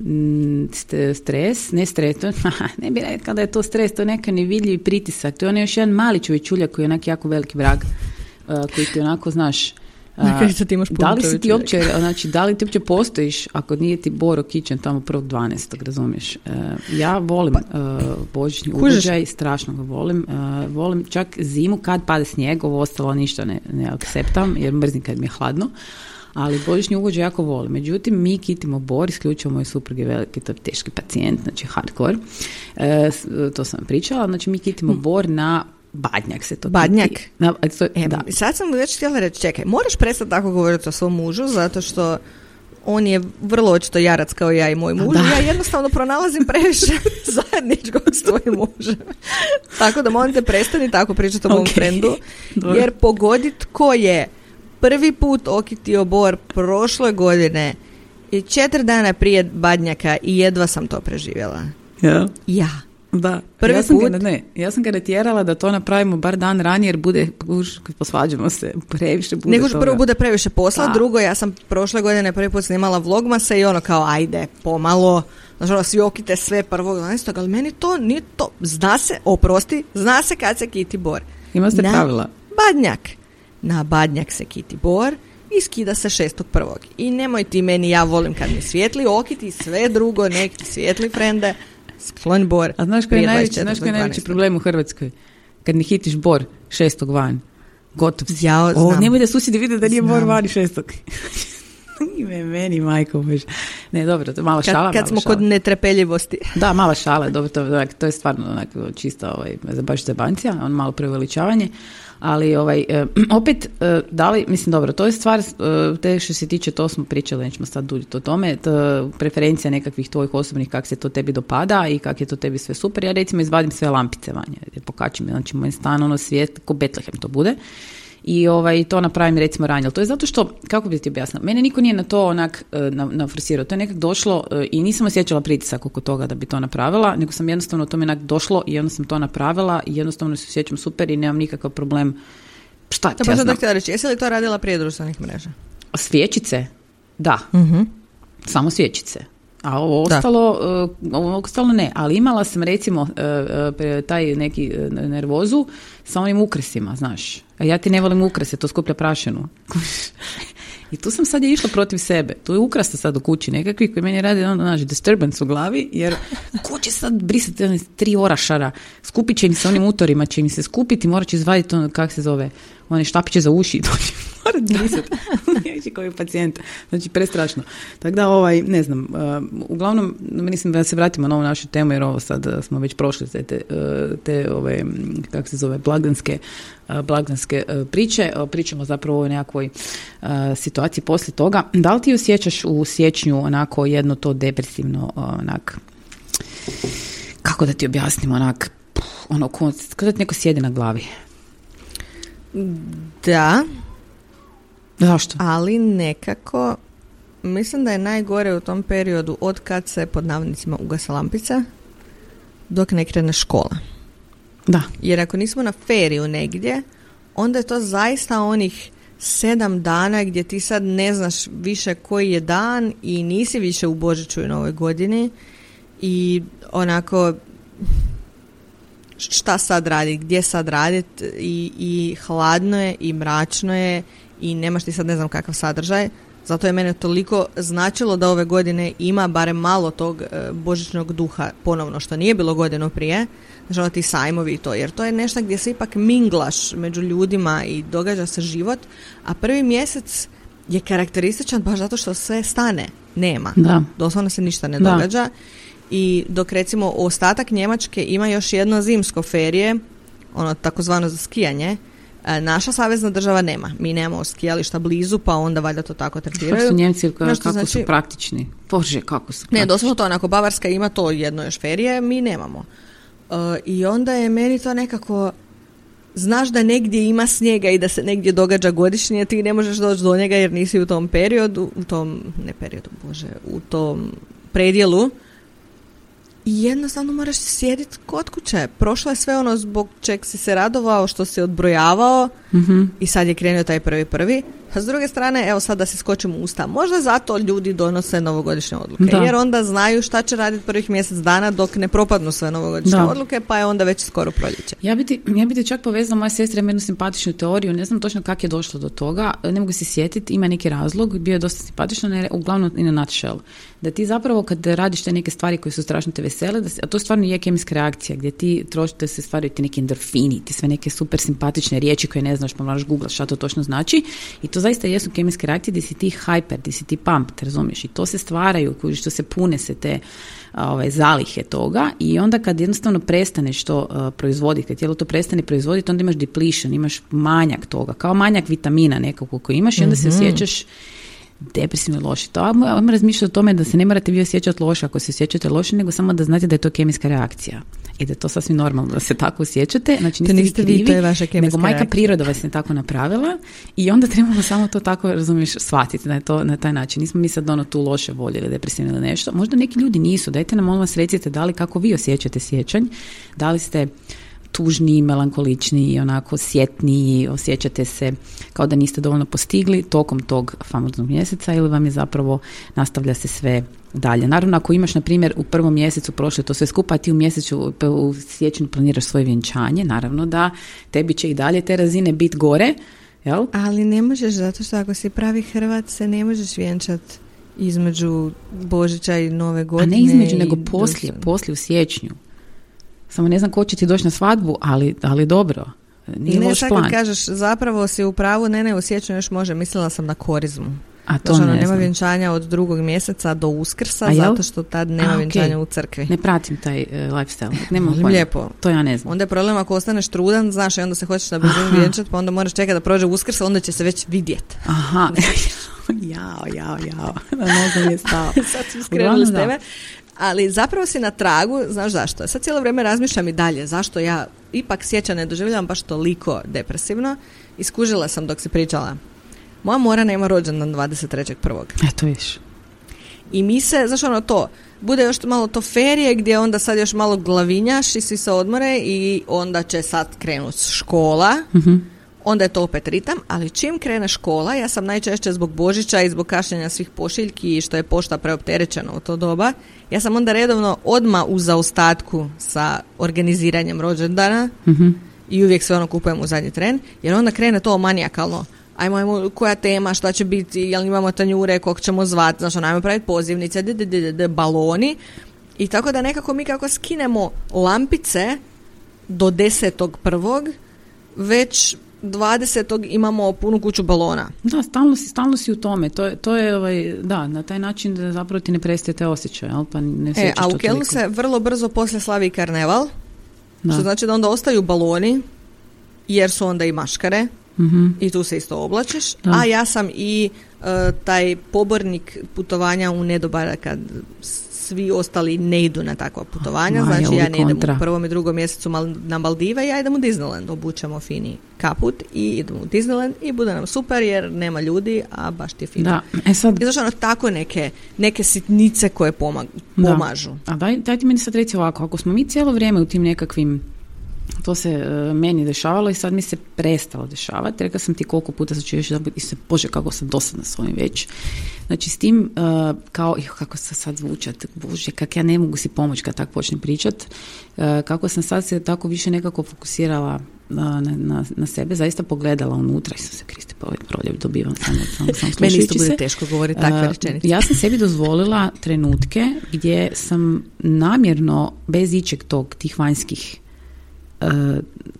m, st- stres, ne stres, to, ne bi rekao da je to stres, to je neka nevidljivi pritisak, to je onaj još jedan mali čovječuljak koji je onak jako veliki vrag, koji ti onako, znaš, ti imaš puno da li si ti uopće, znači, da li ti uopće postojiš ako nije ti Boro kićen tamo prvog 12. razumiješ? E, ja volim e, božićni ugođaj, strašno ga volim. E, volim čak zimu kad pada snijeg, ovo ostalo ništa ne, ne akceptam jer mrzim kad mi je hladno. Ali božićni ugođaj jako volim. Međutim, mi kitimo bor, isključivo moj suprug je veliki, to je teški pacijent, znači hardcore. E, to sam pričala, znači mi kitimo bor na badnjak se to. Badnjak? Na, to, E, da. Sad sam već htjela reći, čekaj, moraš prestati tako govoriti o svom mužu, zato što on je vrlo očito jarac kao ja i moj muž. Da. Ja jednostavno pronalazim previše zajedničkog s tvojim mužem. tako da molim te prestani tako pričati o mom frendu. Jer pogodi tko je prvi put okitio bor prošle godine i četiri dana prije badnjaka i jedva sam to preživjela. Ja. Ja. Da, Prvi ja sam put? Ga, ne, ja sam ga natjerala da to napravimo bar dan ranije jer bude, kad posvađamo se, previše bude Nego prvo bude previše posla, Da. drugo ja sam prošle godine prvi put snimala vlogmase i ono kao ajde, pomalo, znači ono, svi okite sve prvog 12. ali meni to nije to, zna se, oprosti, zna se kad se kiti bor. Ima se Na pravila. Badnjak. Na badnjak se kiti bor i skida se šestog prvog. I nemoj ti meni, ja volim kad mi svijetli okiti, sve drugo, nek ti svijetli frende, sklon bor. A znaš koji je najveći, znaš koji je najveći 24.12.. problem u Hrvatskoj? Kad ne hitiš bor šestog van, gotov si. Ja O, nemoj da susjedi vide da nije bor Znam. vani šestog. Ime meni, majko bože. Ne, dobro, to je mala šala. Kad, kad mala smo šala. kod netrpeljivosti. Da, mala šala, dobro, to, to je stvarno onako čista ovaj, baš zebancija, on malo preveličavanje, ali ovaj, e, opet, e, da li, mislim, dobro, to je stvar, e, te što se tiče, to smo pričali, nećemo sad duljiti o tome, to, preferencija nekakvih tvojih osobnih, kak se to tebi dopada i kak je to tebi sve super. Ja recimo izvadim sve lampice vanje, pokačim, znači moj stan, ono svijet, ko Betlehem to bude i ovaj, to napravim recimo ranije. To je zato što, kako bi ti objasnila, mene niko nije na to onak e, na, naforsirao. To je nekak došlo e, i nisam osjećala pritisak oko toga da bi to napravila, nego sam jednostavno to mi onak došlo i onda sam to napravila i jednostavno se osjećam super i nemam nikakav problem. Šta ti pa ja znam? da reći, jesi li to radila prije društvenih mreža? Svječice? Da, Mhm. samo svječice. A ovo Da. ostalo, e, ovo ostalo ne, ali imala sam recimo e, e, taj neki nervozu sa onim ukresima, znaš. A ja ti ne volim ukrase, to skuplja prašinu. I tu sam sad je išla protiv sebe. Tu je ukrasta sad u kući nekakvi koji meni radi ono, znaš, disturbance u glavi, jer ko će sad brisati one tri orašara, skupit će im se onim utorima, će im se skupiti, morat će izvaditi ono, kak se zove, one štapiće za uši to će morat brisati. Neće koji pacijent. Znači, prestrašno. Tako da, ovaj, ne znam, uh, uglavnom, mislim da se vratimo na ovu našu temu, jer ovo sad smo već prošli te, te, te ove, m, kako se zove, blagdanske, blagdanske priče. Pričamo zapravo o nekakvoj situaciji poslije toga. Da li ti osjećaš u siječnju onako jedno to depresivno, onak, kako da ti objasnim, onak, ono, ko, kao da ti neko sjedi na glavi. Da, Zašto? ali nekako mislim da je najgore u tom periodu od kad se pod navodnicima ugasa lampica dok ne krene škola. Da. Jer ako nismo na feriju negdje, onda je to zaista onih sedam dana gdje ti sad ne znaš više koji je dan i nisi više u Božiću i Novoj godini i onako šta sad radi, gdje sad radit i, i hladno je i mračno je i nemaš ti sad ne znam kakav sadržaj. Zato je mene toliko značilo da ove godine ima barem malo tog e, božićnog duha ponovno što nije bilo godinu prije. Znači ono ti sajmovi i to, jer to je nešto gdje se ipak minglaš među ljudima i događa se život, a prvi mjesec je karakterističan baš zato što sve stane, nema. Da. Doslovno se ništa ne Da. događa. I dok recimo ostatak Njemačke ima još jedno zimsko ferije, ono takozvano za skijanje, e, naša savezna država nema. Mi nemamo skijališta blizu, pa onda valjda to tako Kako tretiraju. su Njemci, kako Nešto su znači- praktični. Bože, kako su Ne, praktični. doslovno to onako, Bavarska ima to jedno još ferije, mi nemamo. E, I onda je meni to nekako, znaš da negdje ima snijega i da se negdje događa godišnje, ti ne možeš doći do njega jer nisi u tom periodu, u tom, ne periodu, bože, u tom predjelu. I jednostavno moraš sjediti kod kuće. Prošlo je sve ono zbog čeg si se radovao, što si odbrojavao Mhm. i sad je krenuo taj prvi prvi. S druge strane, evo sad da se skočimo u usta, možda zato ljudi donose novogodišnje odluke, Da. jer onda znaju šta će raditi prvih mjesec dana dok ne propadnu sve novogodišnje Da. odluke, pa je onda već skoro proljeće. Ja bi, ti, ja bi ti čak povezala, moja sestra jednu simpatičnu teoriju, ne znam točno kako je došlo do toga, ne mogu se sjetiti, ima neki razlog, bio je dosta simpatično, ne, uglavnom in a nutshell, da ti zapravo kad radiš te neke stvari koje su strašno te vesele, da se, a to stvarno je kemijska reakcija, gdje ti trošite se stvaraju ti neki endorfini, ti sve neke super simpatične riječi koje ne znaš, pa moraš googlat šta to točno znači i to zaista jesu kemijske reakcije gdje si ti hyper, gdje si ti pumped, razumiješ, i to se stvaraju, kužiš, što se pune se te ovaj, zalihe toga i onda kad jednostavno prestaneš to uh, proizvoditi, kad tijelo to prestane proizvoditi, onda imaš depletion, imaš manjak toga, kao manjak vitamina nekako koji imaš i onda se osjećaš depresivno i loše. To ajmo, ajmo razmišljati o tome da se ne morate vi osjećati loše ako se osjećate loše, nego samo da znate da je to kemijska reakcija. I da je to sasvim normalno da se tako osjećate. Znači niste, niste vi, to je vaša nego majka reakcija. priroda vas je tako napravila i onda trebamo samo to tako, razumiješ, shvatiti da je to na taj način. Nismo mi sad ono tu loše volje ili depresivni ili nešto. Možda neki ljudi nisu. Dajte nam, molim vas, recite da li kako vi osjećate sjećanj, da li ste tužniji, melankoličniji, onako sjetniji, osjećate se kao da niste dovoljno postigli tokom tog famoznog mjeseca ili vam je zapravo nastavlja se sve dalje. Naravno, ako imaš, na primjer, u prvom mjesecu prošle to sve skupa, a ti u mjesecu, u siječnju planiraš svoje vjenčanje, naravno da tebi će i dalje te razine biti gore, jel? Ali ne možeš, zato što ako si pravi Hrvat se ne možeš vjenčat između Božića i Nove A godine. ne između, i nego poslije, poslije u siječnju. Samo ne znam ko će ti doći na svadbu, ali, ali dobro. Nije Ne, sad kad kažeš zapravo si u pravu, ne, ne, siječnju još može, mislila sam na korizmu. A to Znači, ono, ne nema znam. vjenčanja od drugog mjeseca do uskrsa, zato što tad nema A, okej. vjenčanja u crkvi. Ne pratim taj uh, lifestyle. Pojma. lijepo. To ja ne znam. Onda je problem ako ostaneš trudan, znaš, i onda se hoćeš na brzinu vjenčat, pa onda moraš čekati da prođe uskrs, onda će se već vidjet. Aha. jao, jao, jao. Na nogu je stao. Sad smo skrenuli s teme. Ali zapravo si na tragu, znaš zašto? Sad cijelo vrijeme razmišljam i dalje, zašto ja ipak sjeća ne doživljavam baš toliko depresivno. Iskužila sam dok si pričala. Moja mora nema rođendan 23.1. Eto viš. I mi se, znaš ono to, bude još malo to ferije gdje onda sad još malo glavinjaš i svi se odmore i onda će sad krenuti škola, Mhm. onda je to opet ritam, ali čim krene škola, ja sam najčešće zbog Božića i zbog kašnjenja svih pošiljki i što je pošta preopterećena u to doba, ja sam onda redovno odma u zaostatku sa organiziranjem rođendana Mhm. i uvijek sve ono kupujem u zadnji tren, jer onda krene to manijakalno. Ajmo, ajmo, koja tema, šta će biti, jel imamo tanjure, kog ćemo zvati, znaš, ono, ajmo praviti pozivnice, d, d, d, baloni. I tako da nekako mi kako skinemo lampice do desetog prvog, već 20. imamo punu kuću balona. Da, stalno si, stalno si u tome. To, je- to je, ovaj, da, na taj način da zapravo ti ne prestaje te osjećaj, jel? Pa ne E, a u Kelnu se vrlo brzo poslije slavi karneval, Da. što znači da onda ostaju baloni, jer su onda i maškare, Mhm. i tu se isto oblačiš, Da. a ja sam i e, taj pobornik putovanja u nedobar kad svi ostali ne idu na takva putovanja, Ma, znači ja ne idem kontra? u prvom i drugom mjesecu mal- na Maldive, ja idem u Disneyland, obučemo fini kaput i idemo u Disneyland i bude nam super jer nema ljudi, a baš ti je fino. Da, e sad, I znači ono tako neke, neke sitnice koje pomag- Da. pomažu. a daj, daj ti meni sad reci ovako, ako smo mi cijelo vrijeme u tim nekakvim to se e, meni dešavalo i sad mi se prestalo dešavati. Rekla sam ti koliko puta sam još i se, bože kako sam dosadna s ovim već. Znači s tim, e, kao, kako se sad zvučat, bože, kak ja ne mogu si pomoći kad tako počnem pričat, e, kako sam sad se tako više nekako fokusirala na, na, na sebe, zaista pogledala unutra i sam se Kristi pa ovaj proljev dobivam samo, samo, samo Meni isto bude teško govoriti takve rečenice. Ja sam sebi dozvolila trenutke gdje sam namjerno bez ičeg tog, tih vanjskih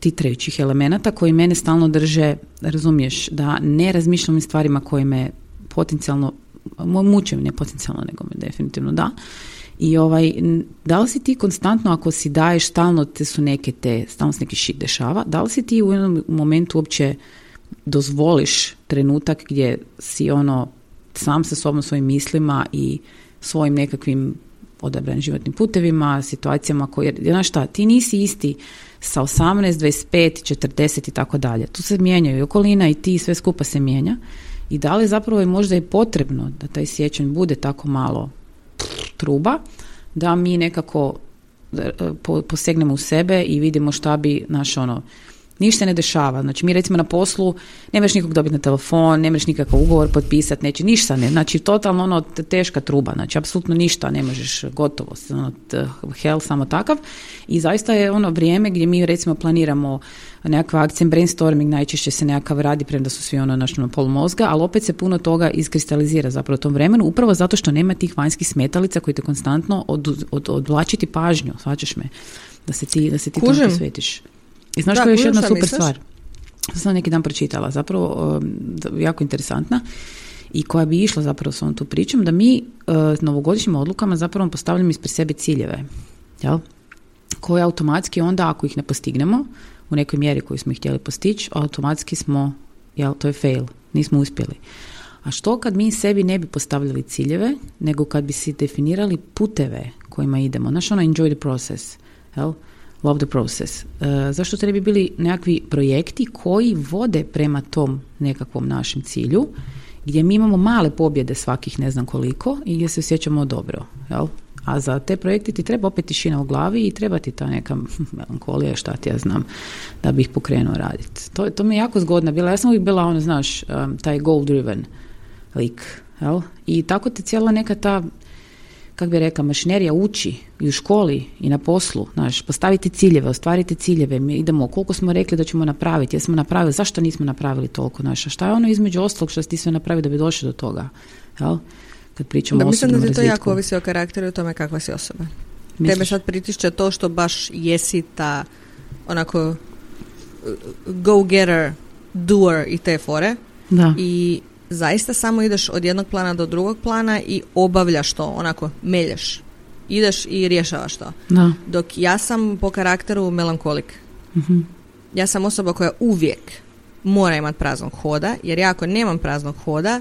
ti trećih elemenata koji mene stalno drže, razumiješ, da ne razmišljam o stvarima koje me potencijalno, muče ne potencijalno, nego me definitivno da. I ovaj, da li si ti konstantno, ako si daješ stalno te su neke te, stalno se neki šit dešava, da li si ti u jednom momentu uopće dozvoliš trenutak gdje si ono sam sa sobom svojim mislima i svojim nekakvim odabranim životnim putevima, situacijama koje, znaš šta, ti nisi isti sa 18, 25, 40 i tako dalje. Tu se mijenjaju i okolina i ti sve skupa se mijenja. I da li zapravo je možda i potrebno da taj sjećanj bude tako malo truba, da mi nekako e, posegnemo u sebe i vidimo šta bi naš ono ništa ne dešava. Znači mi recimo na poslu ne možeš nikog dobiti na telefon, ne možeš nikakav ugovor potpisati, neće ništa ne. Znači totalno ono teška truba, znači apsolutno ništa ne možeš gotovo, ono hell samo takav. I zaista je ono vrijeme gdje mi recimo planiramo nekakve akcije, brainstorming najčešće se nekakav radi, premda su svi ono naš na pol mozga, ali opet se puno toga iskristalizira zapravo u tom vremenu, upravo zato što nema tih vanjskih smetalica koji te konstantno od, od, odvlačiti pažnju, svačaš me, da se ti, da se ti posvetiš. I znaš koja je još jedna super misliš? stvar? Sam neki dan pročitala, zapravo um, jako interesantna i koja bi išla zapravo s ovom tu pričom, da mi uh, novogodišnjim odlukama zapravo postavljamo ispred sebe ciljeve, jel? koje automatski onda ako ih ne postignemo u nekoj mjeri koju smo ih htjeli postići, automatski smo, jel, to je fail, nismo uspjeli. A što kad mi sebi ne bi postavljali ciljeve, nego kad bi si definirali puteve kojima idemo, znaš ono enjoy the process, jel? Love the process. E, zašto to ne bi bili nekakvi projekti koji vode prema tom nekakvom našem cilju, gdje mi imamo male pobjede svakih ne znam koliko i gdje se osjećamo dobro. Jel? A za te projekte ti treba opet tišina u glavi i treba ti ta neka melankolija, šta ti ja znam, da bi ih pokrenuo raditi. To, to mi je jako zgodna bila. Ja sam uvijek bila, ono, znaš, um, taj goal driven lik. Jel? I tako te cijela neka ta kako bi rekla, mašinerija uči i u školi i na poslu, znaš, postavite ciljeve, ostvarite ciljeve, mi idemo, koliko smo rekli da ćemo napraviti, jesmo napravili, zašto nismo napravili toliko, znaš, šta je ono između ostalog što ti sve napravili da bi došli do toga, jel? Kad pričamo da, o Mislim da ti to jako ovisi o karakteru i o tome kakva si osoba. Misliš? Tebe sad pritišće to što baš jesi ta onako go-getter, doer i te fore. Da. I zaista samo ideš od jednog plana do drugog plana i obavljaš to, onako, melješ. Ideš i rješavaš to. Da. Dok ja sam po karakteru melankolik. mm Ja sam osoba koja uvijek mora imati praznog hoda, jer ja ako nemam praznog hoda,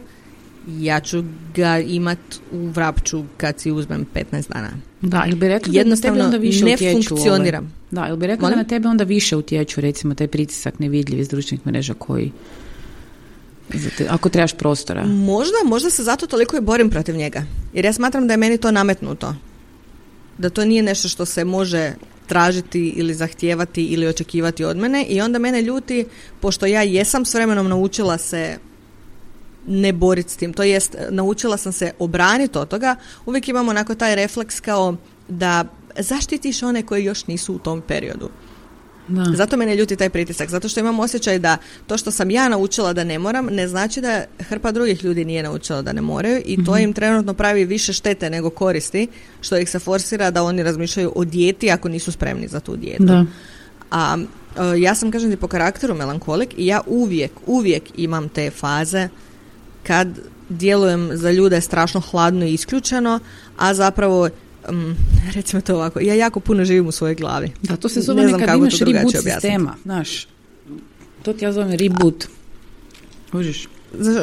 ja ću ga imat u vrapču kad si uzmem 15 dana. Da, ili bi rekla Jednostavno da na tebe onda više ne utječu funkcioniram. Da, ili bi rekla da na tebe onda više utječu recimo taj pritisak nevidljiv iz društvenih mreža koji ako trebaš prostora. Možda, možda se zato toliko i borim protiv njega. Jer ja smatram da je meni to nametnuto. Da to nije nešto što se može tražiti ili zahtijevati ili očekivati od mene i onda mene ljuti pošto ja jesam s vremenom naučila se ne boriti s tim. To jest, naučila sam se obraniti od toga. Uvijek imamo onako taj refleks kao da zaštitiš one koji još nisu u tom periodu. Da. Zato mene ljuti taj pritisak, zato što imam osjećaj da to što sam ja naučila da ne moram, ne znači da hrpa drugih ljudi nije naučila da ne moraju i to mhm. im trenutno pravi više štete nego koristi, što ih se forsira da oni razmišljaju o dijeti ako nisu spremni za tu dijetu. Da. A e, ja sam, kažem ti, po karakteru melankolik i ja uvijek, uvijek imam te faze kad djelujem za ljude strašno hladno i isključeno, a zapravo um, recimo to ovako, ja jako puno živim u svojoj glavi. Da, to se zove nekad imaš reboot sistema, znaš. To ti ja zovem reboot. Užiš.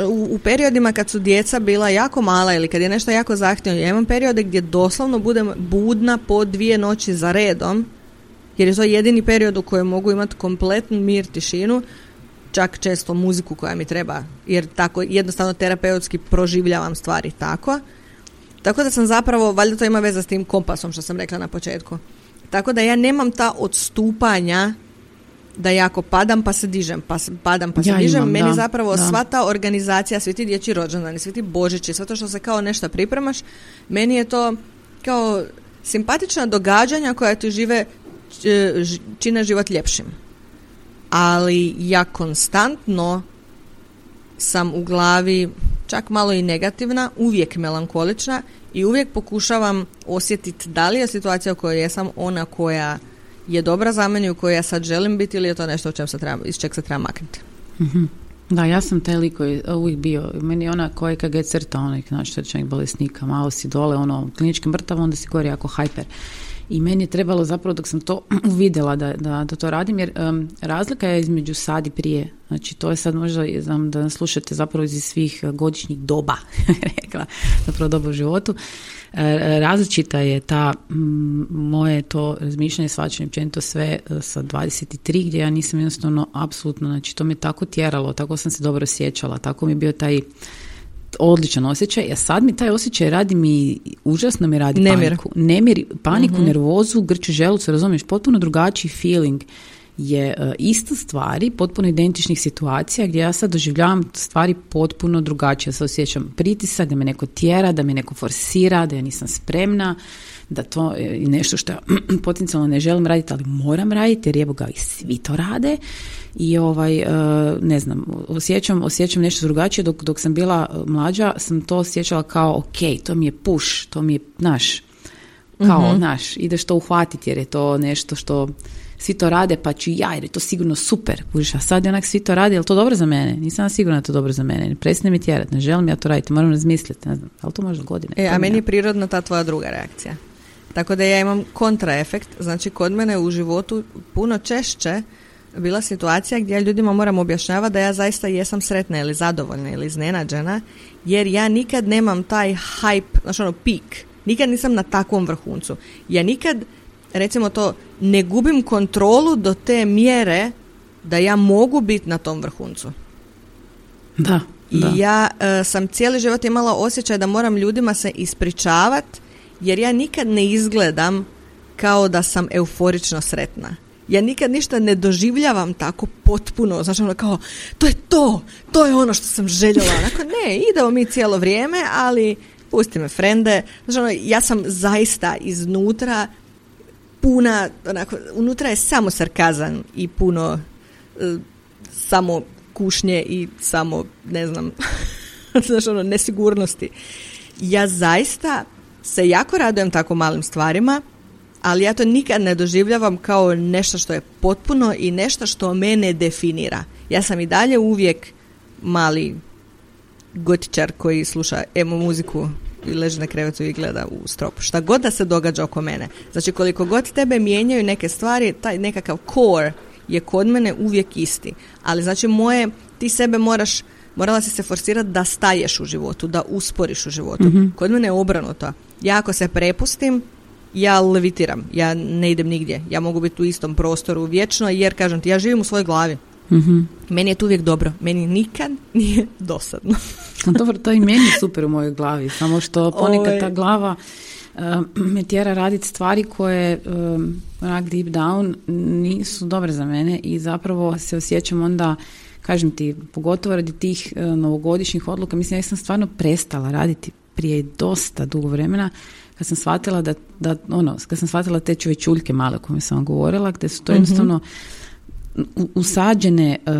U, u periodima kad su djeca bila jako mala ili kad je nešto jako zahtjevno, ja imam periode gdje doslovno budem budna po dvije noći za redom, jer je to jedini period u kojem mogu imati kompletnu mir, tišinu, čak često muziku koja mi treba, jer tako jednostavno terapeutski proživljavam stvari tako. Tako da sam zapravo, valjda to ima veze s tim kompasom što sam rekla na početku. Tako da ja nemam ta odstupanja da jako padam pa se dižem, pa se, padam pa se Ja dižem. imam, Meni da, zapravo da. sva ta organizacija, svi ti dječji rođendani, svi ti božići, sve to što se kao nešto pripremaš, meni je to kao simpatična događanja koja ti žive, ž- čine život ljepšim. Ali ja konstantno sam u glavi čak malo i negativna, uvijek melankolična i uvijek pokušavam osjetiti da li je situacija u kojoj jesam ona koja je dobra za mene u kojoj ja sad želim biti ili je to nešto čem se treba, iz čeg se treba maknuti. Mhm. Da, ja sam taj lik koji je uvijek bio. Meni je ona koja je crta onih znači, srčanih bolesnika, malo si dole, ono, klinički mrtav, onda si gore jako hajper. I meni je trebalo zapravo dok sam to uvidjela da, da, da to radim, jer em, razlika je između sad i prije. Znači to je sad možda, znam da slušate zapravo iz svih eh, godišnjih doba, rekla, zapravo doba u životu. E, različita je ta moje to razmišljanje, svačanje općenito sve e, sa 23 gdje ja nisam jednostavno apsolutno, znači to me tako tjeralo, tako sam se dobro osjećala, tako mi je bio taj odličan osjećaj, a sad mi taj osjećaj radi mi, užasno mi radi Nemir. paniku. Nemir, paniku, nervozu, grču želucu, razumiješ, potpuno drugačiji feeling je e, isto stvari, potpuno identičnih situacija gdje ja sad doživljavam stvari potpuno drugačije. Ja se osjećam pritisak, da me neko tjera, da me neko forsira, da ja nisam spremna, da to je nešto što ja potencijalno ne želim raditi, ali moram raditi jer jebo ga i svi to rade. I ovaj, e, ne znam, osjećam, osjećam nešto drugačije. Dok, dok sam bila mlađa sam to osjećala kao ok, to mi je push, to mi je naš, kao naš, ideš to uhvatiti jer je to nešto što svi to rade pa ću ja jer je to sigurno super, kužiš, a sad je onak svi to rade, je li to dobro za mene? Nisam sigurna da je to dobro za mene, ne prestane mi tjerati, ne želim ja to raditi, moram razmisliti, ne znam, ali to možda godine. E, a meni ja. je prirodna ta tvoja druga reakcija. Tako da ja imam kontraefekt, znači kod mene u životu puno češće bila situacija gdje ja ljudima moram objašnjavati da ja zaista jesam sretna ili zadovoljna ili iznenađena, jer ja nikad nemam taj hype, znači ono pik, nikad nisam na takvom vrhuncu. Ja nikad, recimo to, ne gubim kontrolu do te mjere da ja mogu biti na tom vrhuncu. Da, I da. ja e, sam cijeli život imala osjećaj da moram ljudima se ispričavat jer ja nikad ne izgledam kao da sam euforično sretna. Ja nikad ništa ne doživljavam tako potpuno, znači ono kao, to je to, to je ono što sam željela. Onako, ne, idemo mi cijelo vrijeme, ali pusti me frende. Znači ono, ja sam zaista iznutra puna, onako, unutra je samo sarkazam i puno e, samo kušnje i samo, ne znam, znaš ono, nesigurnosti. Ja zaista se jako radujem tako malim stvarima, ali ja to nikad ne doživljavam kao nešto što je potpuno i nešto što mene definira. Ja sam i dalje uvijek mali gotičar koji sluša emo muziku leži na krevetu i gleda u strop. Šta god da se događa oko mene. Znači koliko god tebe mijenjaju neke stvari, taj nekakav core je kod mene uvijek isti. Ali znači moje, ti sebe moraš, morala si se forsirati da staješ u životu, da usporiš u životu. Kod mene je obrnuto. Ja ako se prepustim, ja levitiram, ja ne idem nigdje. Ja mogu biti u istom prostoru vječno jer, kažem ti, ja živim u svojoj glavi. Mhm. Meni je to uvijek dobro. Meni nikad nije dosadno. A Dobro, to i meni je super u mojoj glavi, samo što ponekad Ovaj. ta glava uh, me tjera raditi stvari koje um, onak deep down nisu dobre za mene i zapravo se osjećam onda kažem ti, pogotovo radi tih uh, novogodišnjih odluka, mislim ja sam stvarno prestala raditi prije dosta dugo vremena kad sam shvatila da, da ono, kad sam shvatila te čovječuljke male o kojima sam govorila, gdje su to jednostavno u- usađene, e,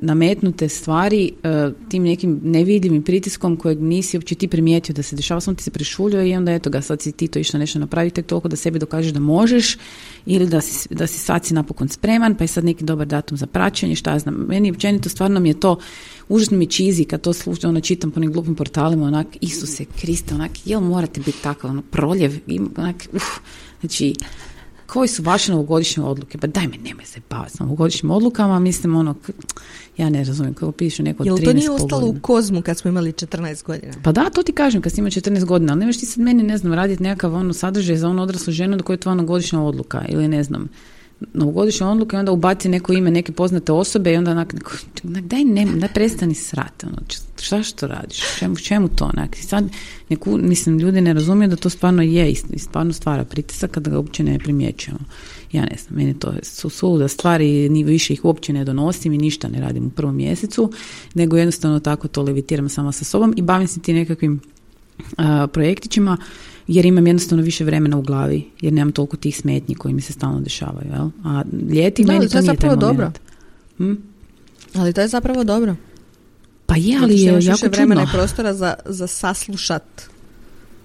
nametnute stvari e, tim nekim nevidljivim pritiskom kojeg nisi uopće ti primijetio da se dešava, samo ti se prešuljio i onda eto ga, sad si ti to išla nešto napraviti, tek toliko da sebi dokažeš da možeš ili da si, da si sad si napokon spreman, pa je sad neki dobar datum za praćenje, šta ja znam. Meni općenito stvarno mi je to užasno mi čizi kad to slučaj, ono čitam po nekim glupim portalima, onak, Isuse Kriste, onak, jel morate biti takav, ono, proljev, onak, uf, znači, koji su vaše novogodišnje odluke? Pa daj me, nemoj se baviti s novogodišnjim odlukama, mislim ono, ja ne razumijem, kako pišu neko od Jel 13 to nije ostalo u kozmu kad smo imali 14 godina? Pa da, to ti kažem kad si ima 14 godina, ali nemaš ti sad meni, ne znam, raditi nekakav ono sadržaj za onu odraslu ženu da koja je tvoja novogodišnja odluka ili ne znam, novogodišnje odluke onda ubaci neko ime neke poznate osobe i onda onak, daj ne, daj prestani srati, ono, šta što radiš, čemu, čemu to, onak, sad, neku, mislim, ljudi ne razumiju da to stvarno je i stvarno stvara pritisak kada ga uopće ne primjećujemo. Ja ne znam, meni to su suluda stvari, ni više ih uopće ne donosim i ništa ne radim u prvom mjesecu, nego jednostavno tako to levitiram sama sa sobom i bavim se ti nekakvim projektićima jer imam jednostavno više vremena u glavi, jer nemam toliko tih smetnji koji mi se stalno dešavaju. Jel? A ljeti da, meni to, je nije zapravo dobro. Hm? Ali to je zapravo dobro. Pa je, ali je jako više vremena i prostora za, za saslušat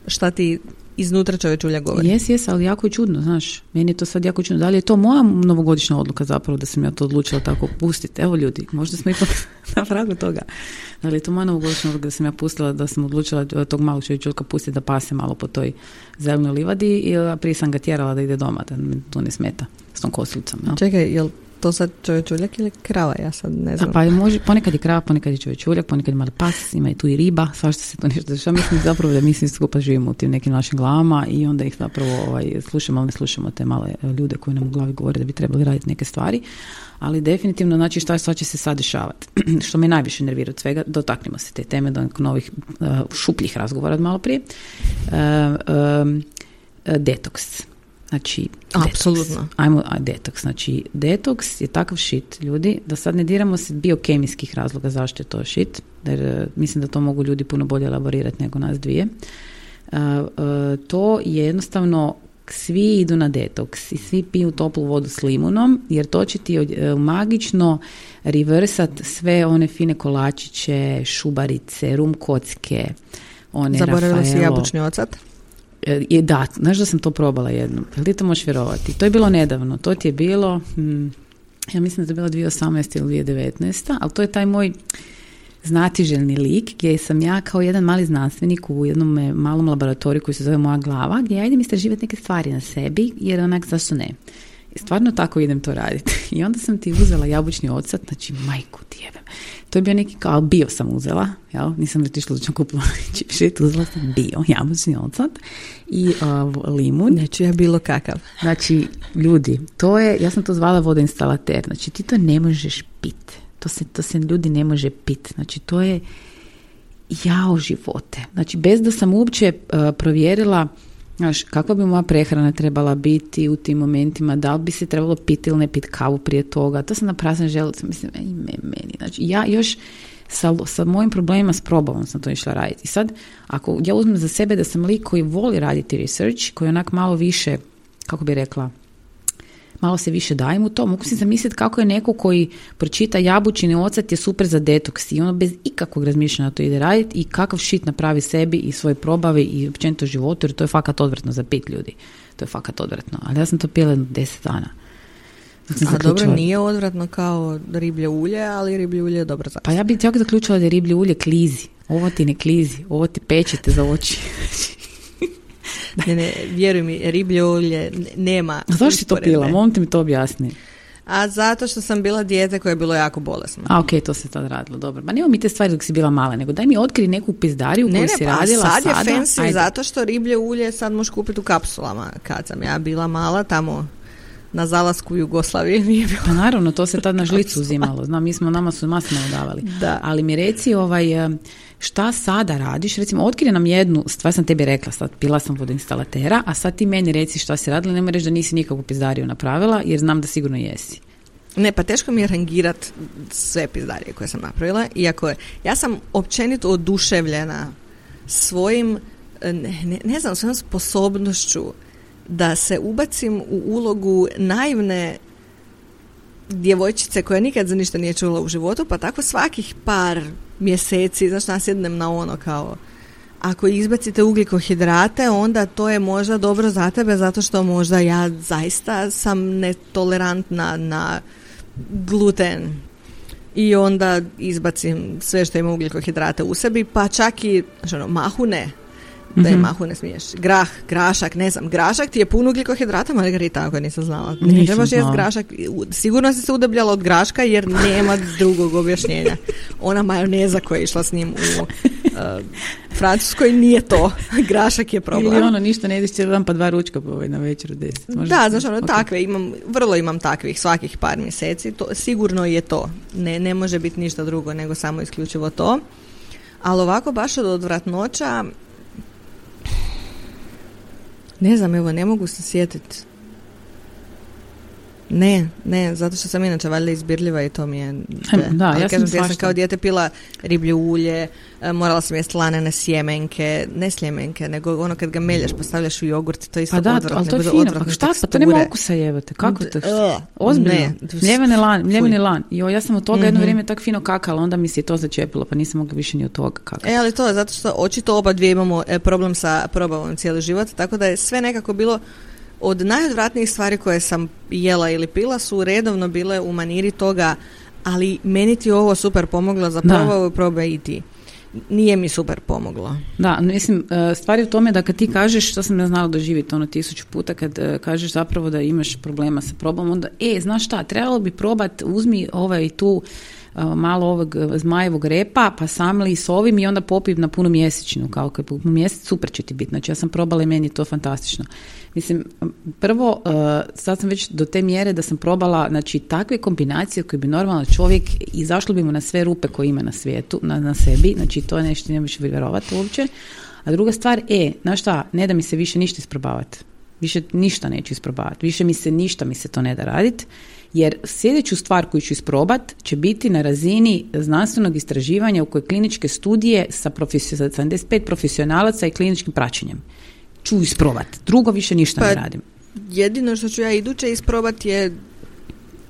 šta ti iznutra čovječulja govori. Jes, jes, ali jako je čudno, znaš. Meni je to sad jako čudno. Da li je to moja novogodišnja odluka zapravo da sam ja to odlučila tako pustiti? Evo ljudi, možda smo ipak na pragu toga. Da li je to moja novogodišnja odluka da sam ja pustila, da sam odlučila tog malog čovječulka pustiti da pase malo po toj zelenoj livadi i prije sam ga tjerala da ide doma, da mi tu ne smeta s tom kosilicom. Čekaj, jel to sad čovječuljak ili krava, ja sad ne znam. A pa može, ponekad je krava, ponekad je čovječuljak, ponekad je mali pas, ima i tu i riba, svašta se to nešto dešava. Mislim zapravo da mi svi skupa živimo u tim nekim našim glavama i onda ih zapravo ovaj, slušamo, ali ne slušamo te male e, ljude koji nam u glavi govore da bi trebali raditi neke stvari. Ali definitivno, znači šta, šta će se sad dešavati. Što me najviše nervira od svega, dotaknimo se te teme do novih uh, šupljih razgovora od malo prije. Uh, detoks Znači, apsolutno. Ajmo, a, detoks. Znači, detoks je takav shit, ljudi, da sad ne diramo se biokemijskih razloga zašto je to shit, jer e, mislim da to mogu ljudi puno bolje elaborirati nego nas dvije. Uh, to je jednostavno svi idu na detoks i svi piju toplu vodu s limunom jer to će ti magično reversat sve one fine kolačiće, šubarice, rum kocke, one Zaboravila si jabučni ocat? I da, znaš da sam to probala jednom. Jel to možeš vjerovati? To je bilo nedavno. To ti je bilo, hm, ja mislim da je bilo 2018. ili 2019. Ali to je taj moj znatiželjni lik gdje sam ja kao jedan mali znanstvenik u jednom malom laboratoriju koji se zove Moja glava, gdje ja idem istraživati neke stvari na sebi, jer onak zašto ne. I stvarno tako idem to raditi. I onda sam ti uzela jabučni ocat, znači majku ti jebem. To je bio neki kao, bio sam uzela, jel? nisam retišla da ću kupila šit, uzela sam bio, jabučni ocat i uh, limun. Znači je bilo kakav. Znači, ljudi, to je, ja sam to zvala vodoinstalater, znači ti to ne možeš pit. To se, to se ljudi ne može pit. Znači, to je jao živote. Znači, bez da sam uopće uh, provjerila Znaš, kakva bi moja prehrana trebala biti u tim momentima, da li bi se trebalo piti ili ne piti kavu prije toga, to sam na prazan želuc, mislim, ej, meni, znači, ja još sa, sa mojim problemima s probom sam to išla raditi. I sad, ako ja uzmem za sebe da sam lik koji voli raditi research, koji onak malo više, kako bi rekla, malo se više dajem u to, mogu si zamisliti kako je neko koji pročita jabučini ocat je super za detoks i ono bez ikakvog razmišljanja to ide raditi i kakav šit napravi sebi i svoje probavi i općenito životu jer to je fakat odvratno za pit ljudi. To je fakat odvratno. Ali ja sam to pila deset dana. A dobro, nije odvratno kao riblje ulje, ali riblje ulje je dobro za Pa ja bih čak zaključila da je riblje ulje klizi. Ovo ti ne klizi, ovo ti pečete za oči. ne, ne, vjeruj mi, riblje ulje nema A zašto si to pila? Molim ti mi to objasni. A zato što sam bila dijete koje je bilo jako bolesno. A ok, to se tad radilo, dobro. Ma nema mi te stvari dok si bila mala, nego daj mi otkri neku pizdariju koju si pa radila sad. sad je fancy zato što riblje ulje sad možeš kupiti u kapsulama. Kad sam ja bila mala tamo na zalasku Jugoslavije nije bilo. Pa naravno, to se tad na žlicu uzimalo. Znam, mi smo, nama su masno davali. Da. Ali mi reci, ovaj, šta sada radiš? Recimo, otkrije nam jednu, stvar sam tebi rekla, sad pila sam vodoinstalatera, a sad ti meni reci šta si radila, nema reći da nisi nikakvu pizdariju napravila, jer znam da sigurno jesi. Ne, pa teško mi je rangirat sve pizdarije koje sam napravila, iako je, ja sam općenito oduševljena svojim, ne, ne, ne znam, svojom sposobnošću da se ubacim u ulogu naivne djevojčice koja nikad za ništa nije čula u životu, pa tako svakih par mjeseci, znaš, nasjednem na ono kao ako izbacite ugljikohidrate, onda to je možda dobro za tebe zato što možda ja zaista sam netolerantna na gluten. I onda izbacim sve što ima ugljikohidrate u sebi, pa čak i znači, ono, mahu ne, da je mahu ne smiješ. Grah, grašak, ne znam, grašak ti je pun ugljikohidrata, Margarita, ako nisam znala. Ne Nisam trebaš jest grašak. Sigurno si se udebljala od graška jer nema drugog objašnjenja. Ona majoneza koja je išla s njim u uh, Francuskoj nije to. Grašak je problem. Ili ono, ništa ne cijeli dan pa dva ručka po ovaj na večer u deset. Može Da, znaš, ono, ok. takve imam, vrlo imam takvih svakih par mjeseci, to, sigurno je to, ne, ne može biti ništa drugo nego samo isključivo to, ali ovako baš od odvratnoća, ne znam, evo, ne mogu se sjetiti. Ne, ne, zato što sam inače valjda izbirljiva i to mi je... Da, Ali ja sam kažem ti, ja sam kao dijete pila riblje ulje, e, morala sam jesti lanene sjemenke, ne sljemenke, nego ono kad ga melješ, postavljaš u jogurt, to je isto Pa da, odvratno, to je fino. Pa šta, pa to nema okusa jebate. Kako to? Ozbiljno. ne. Mljeveni lan, mljeveni lan. Jo, ja sam od toga jedno Mhm. vrijeme tak fino kakala, onda mi se i to začepilo, pa nisam mogla više ni od toga kakati. E, ali to je zato što očito oba dvije imamo e, problem sa probavom cijeli život, tako da je sve nekako bilo od najodvratnijih stvari koje sam jela ili pila su redovno bile u maniri toga, ali meni ti ovo super pomoglo za Da. probao probaj i ti. Nije mi super pomoglo. Da, mislim, e, stvar je u tome da kad ti kažeš, što sam ja znala doživjeti ono tisuću puta, kad e, kažeš zapravo da imaš problema sa probom, onda, e, znaš šta, trebalo bi probat, uzmi ovaj tu malo ovog zmajevog repa, pa samli s ovim i onda popij na punu mjesečnu, kao kad punu mjesec, super će ti biti. Znači, ja sam probala i meni je to fantastično. Mislim, prvo, sad sam već do te mjere da sam probala, znači, takve kombinacije koje bi normalan čovjek izašlo bi mu na sve rupe koje ima na svijetu, na, na sebi, znači, to je nešto ne možeš vjerovati uopće. A druga stvar, e, znaš šta, ne da mi se više ništa isprobavati. Više ništa neću isprobavati. Više mi se ništa mi se to ne da raditi. Jer sljedeću stvar koju ću isprobat će biti na razini znanstvenog istraživanja u kojoj kliničke studije sa, profesio- sa 75 profesionalaca i kliničkim praćenjem. Ću isprobat. Drugo više ništa Pa- ne radim. Jedino što ću ja iduće isprobati je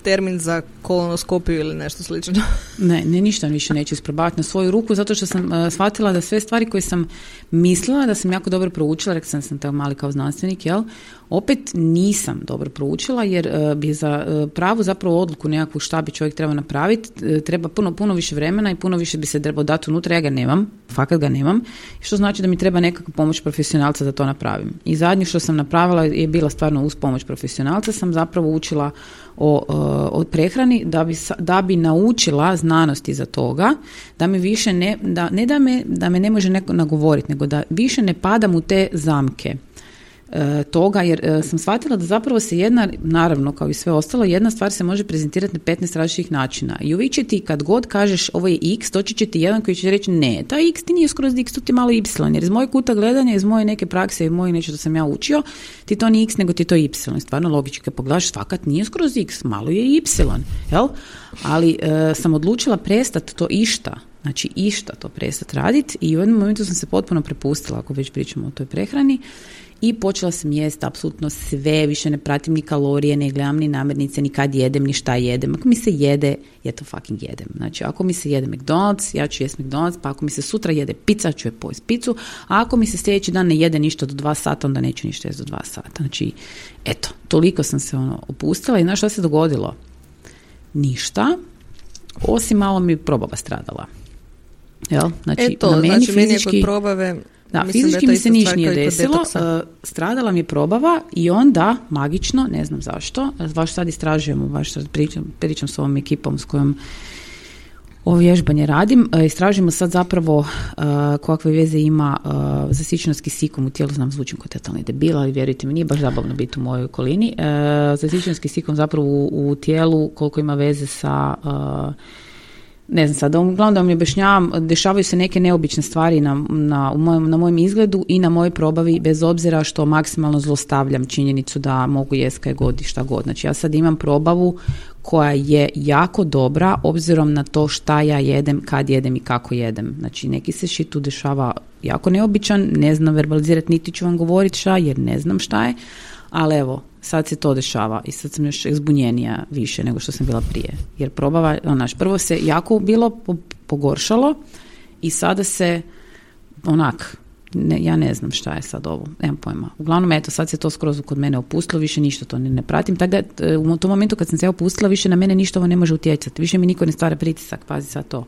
termin za kolonoskopiju ili nešto slično. Ne, ne ništa više neću isprobavati na svoju ruku zato što sam uh, shvatila da sve stvari koje sam mislila da sam jako dobro proučila, rekla sam sam tako mali kao znanstvenik, jel? Opet nisam dobro proučila jer uh, bi za uh, pravu zapravo odluku nekakvu šta bi čovjek trebao napraviti, uh, treba puno, puno više vremena i puno više bi se trebao dati unutra, ja ga nemam, fakat ga nemam, što znači da mi treba nekakva pomoć profesionalca da to napravim. I zadnje što sam napravila je bila stvarno uz pomoć profesionalca, sam zapravo učila o, e, o prehrani da bi, da bi naučila znanost iza toga, da mi više ne, da, ne da me, da me ne može neko nagovoriti, nego da više ne padam u te zamke e, toga, jer e, sam shvatila da zapravo se jedna, naravno kao i sve ostalo, jedna stvar se može prezentirati na 15 različitih načina. I uvijek će ti kad god kažeš ovo je x, doći će ti jedan koji će reći ne, ta x ti nije skroz x, to ti je malo y, jer iz mojeg kuta gledanja, iz moje neke prakse i moje nešto što sam ja učio, ti to nije x, nego ti to y. I Stvarno logički, kad pogledaš, fakat nije skroz x, malo je y, jel? Ali e, sam odlučila prestati to išta, znači išta to prestati raditi i u jednom momentu sam se potpuno prepustila, ako već pričamo o toj prehrani, i počela sam jesti apsolutno sve, više ne pratim ni kalorije, ne gledam ni namirnice, ni kad jedem, ni šta jedem. Ako mi se jede, ja to fucking jedem. Znači, ako mi se jede McDonald's, ja ću jesti McDonald's, pa ako mi se sutra jede pizza, ću je pojesti picu, a ako mi se sljedeći dan ne jede ništa do dva sata, onda neću ništa jesti do dva sata. Znači, eto, toliko sam se ono opustila i znaš šta se dogodilo? Ništa, osim malo mi probava stradala. Jel? Znači, e to, na meni znači meni je kod fizički- probave... da, mislim da fizički to mi se niš nije desilo, uh, stradala mi je probava i onda, magično, ne znam zašto, baš sad istražujemo, baš sad pričam, pričam s ovom ekipom s kojom ovo vježbanje radim, uh, istražujemo sad zapravo uh, kakve veze ima uh, zasićenost kisikom u tijelu, znam zvučim kao totalni debil, ali vjerujte mi, nije baš zabavno biti u mojoj okolini. Uh, zasićenost kisikom zapravo u, u tijelu koliko ima veze sa uh, ne znam sad, uglavnom da vam objašnjavam, dešavaju se neke neobične stvari na, na, u mojem, na mojem izgledu i na mojoj probavi, bez obzira što maksimalno zlostavljam činjenicu da mogu jest kaj god i šta god. Znači ja sad imam probavu koja je jako dobra obzirom na to šta ja jedem, kad jedem i kako jedem. Znači neki se shit tu dešava jako neobičan, ne znam verbalizirati niti ću vam govoriti šta jer ne znam šta je, ali evo, sad se to dešava i sad sam još zbunjenija više nego što sam bila prije. Jer probava, onaš, prvo se jako bilo po- pogoršalo i sada se onak, ne, ja ne znam šta je sad ovo, nemam pojma. Uglavnom, eto, sad se to skroz kod mene opustilo, više ništa to ne, ne pratim, tako da e, u tom momentu kad sam se opustila, više na mene ništa ovo ne može utjecati, više mi niko ne stvara pritisak, pazi sad to.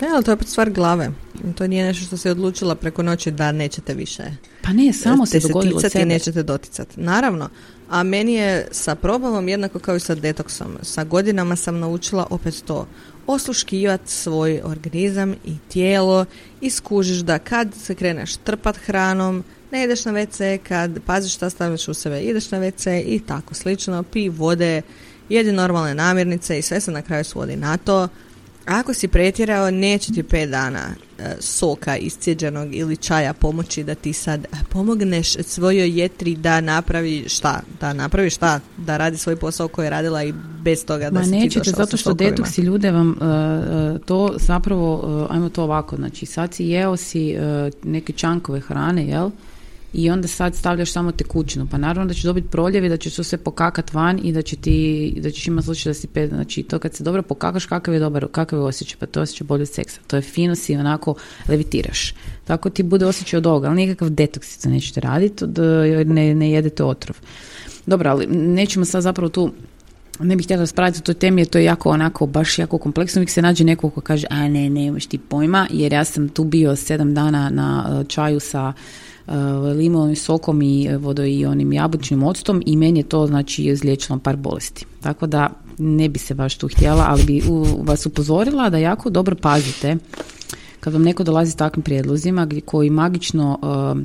Ne, ali to je opet stvar glave. To nije nešto što se odlučila preko noći da nećete više. Pa ne, samo se dogodilo od ticati nećete doticati. Naravno. A meni je sa probamom jednako kao i sa detoksom. Sa godinama sam naučila opet to. Osluškivati svoj organizam i tijelo i skužiš da kad se kreneš trpat hranom, ne ideš na WC, kad paziš šta stavljaš u sebe, ideš na WC i tako slično, pi vode, jedi normalne namirnice i sve se na kraju svodi na to. Ako si pretjerao, neće ti pet dana e, soka iscijeđenog ili čaja pomoći da ti sad pomogneš svojoj jetri da napravi šta? Da napravi šta? Da radi svoj posao koji je radila i bez toga da Ma si ti nećete, došao zato što detoksi ljude vam uh, uh, to zapravo, uh, ajmo to ovako, znači sad si jeo si uh, neke čankove hrane, jel? I onda sad stavljaš samo tekućinu. Pa naravno da će dobiti proljev i da će to sve pokakat van i da će ti, da ćeš imati slučaj da si pet, znači to kad se dobro pokakaš kakav je dobar, kakav je osjećaj, pa to je osjećaj bolje od seksa. To je fino si onako levitiraš. Tako ti bude osjećaj od ovoga, ali nikakav detoks to nećete raditi, jer ne, ne jedete otrov. Dobro, ali nećemo sad zapravo tu ne bih htjela raspraviti o toj temi jer to je jako onako baš jako kompleksno. Uvijek se nađe neko ko kaže a ne, nemaš ti pojma jer ja sam tu bio sedam dana na uh, čaju sa limonovim sokom i uh, vodo i onim jabučnim octom i meni je to znači izliječilo par bolesti. Tako da ne bi se baš tu htjela, ali bi vas upozorila da jako dobro pazite kad vam neko dolazi s takvim prijedlozima koji magično uh,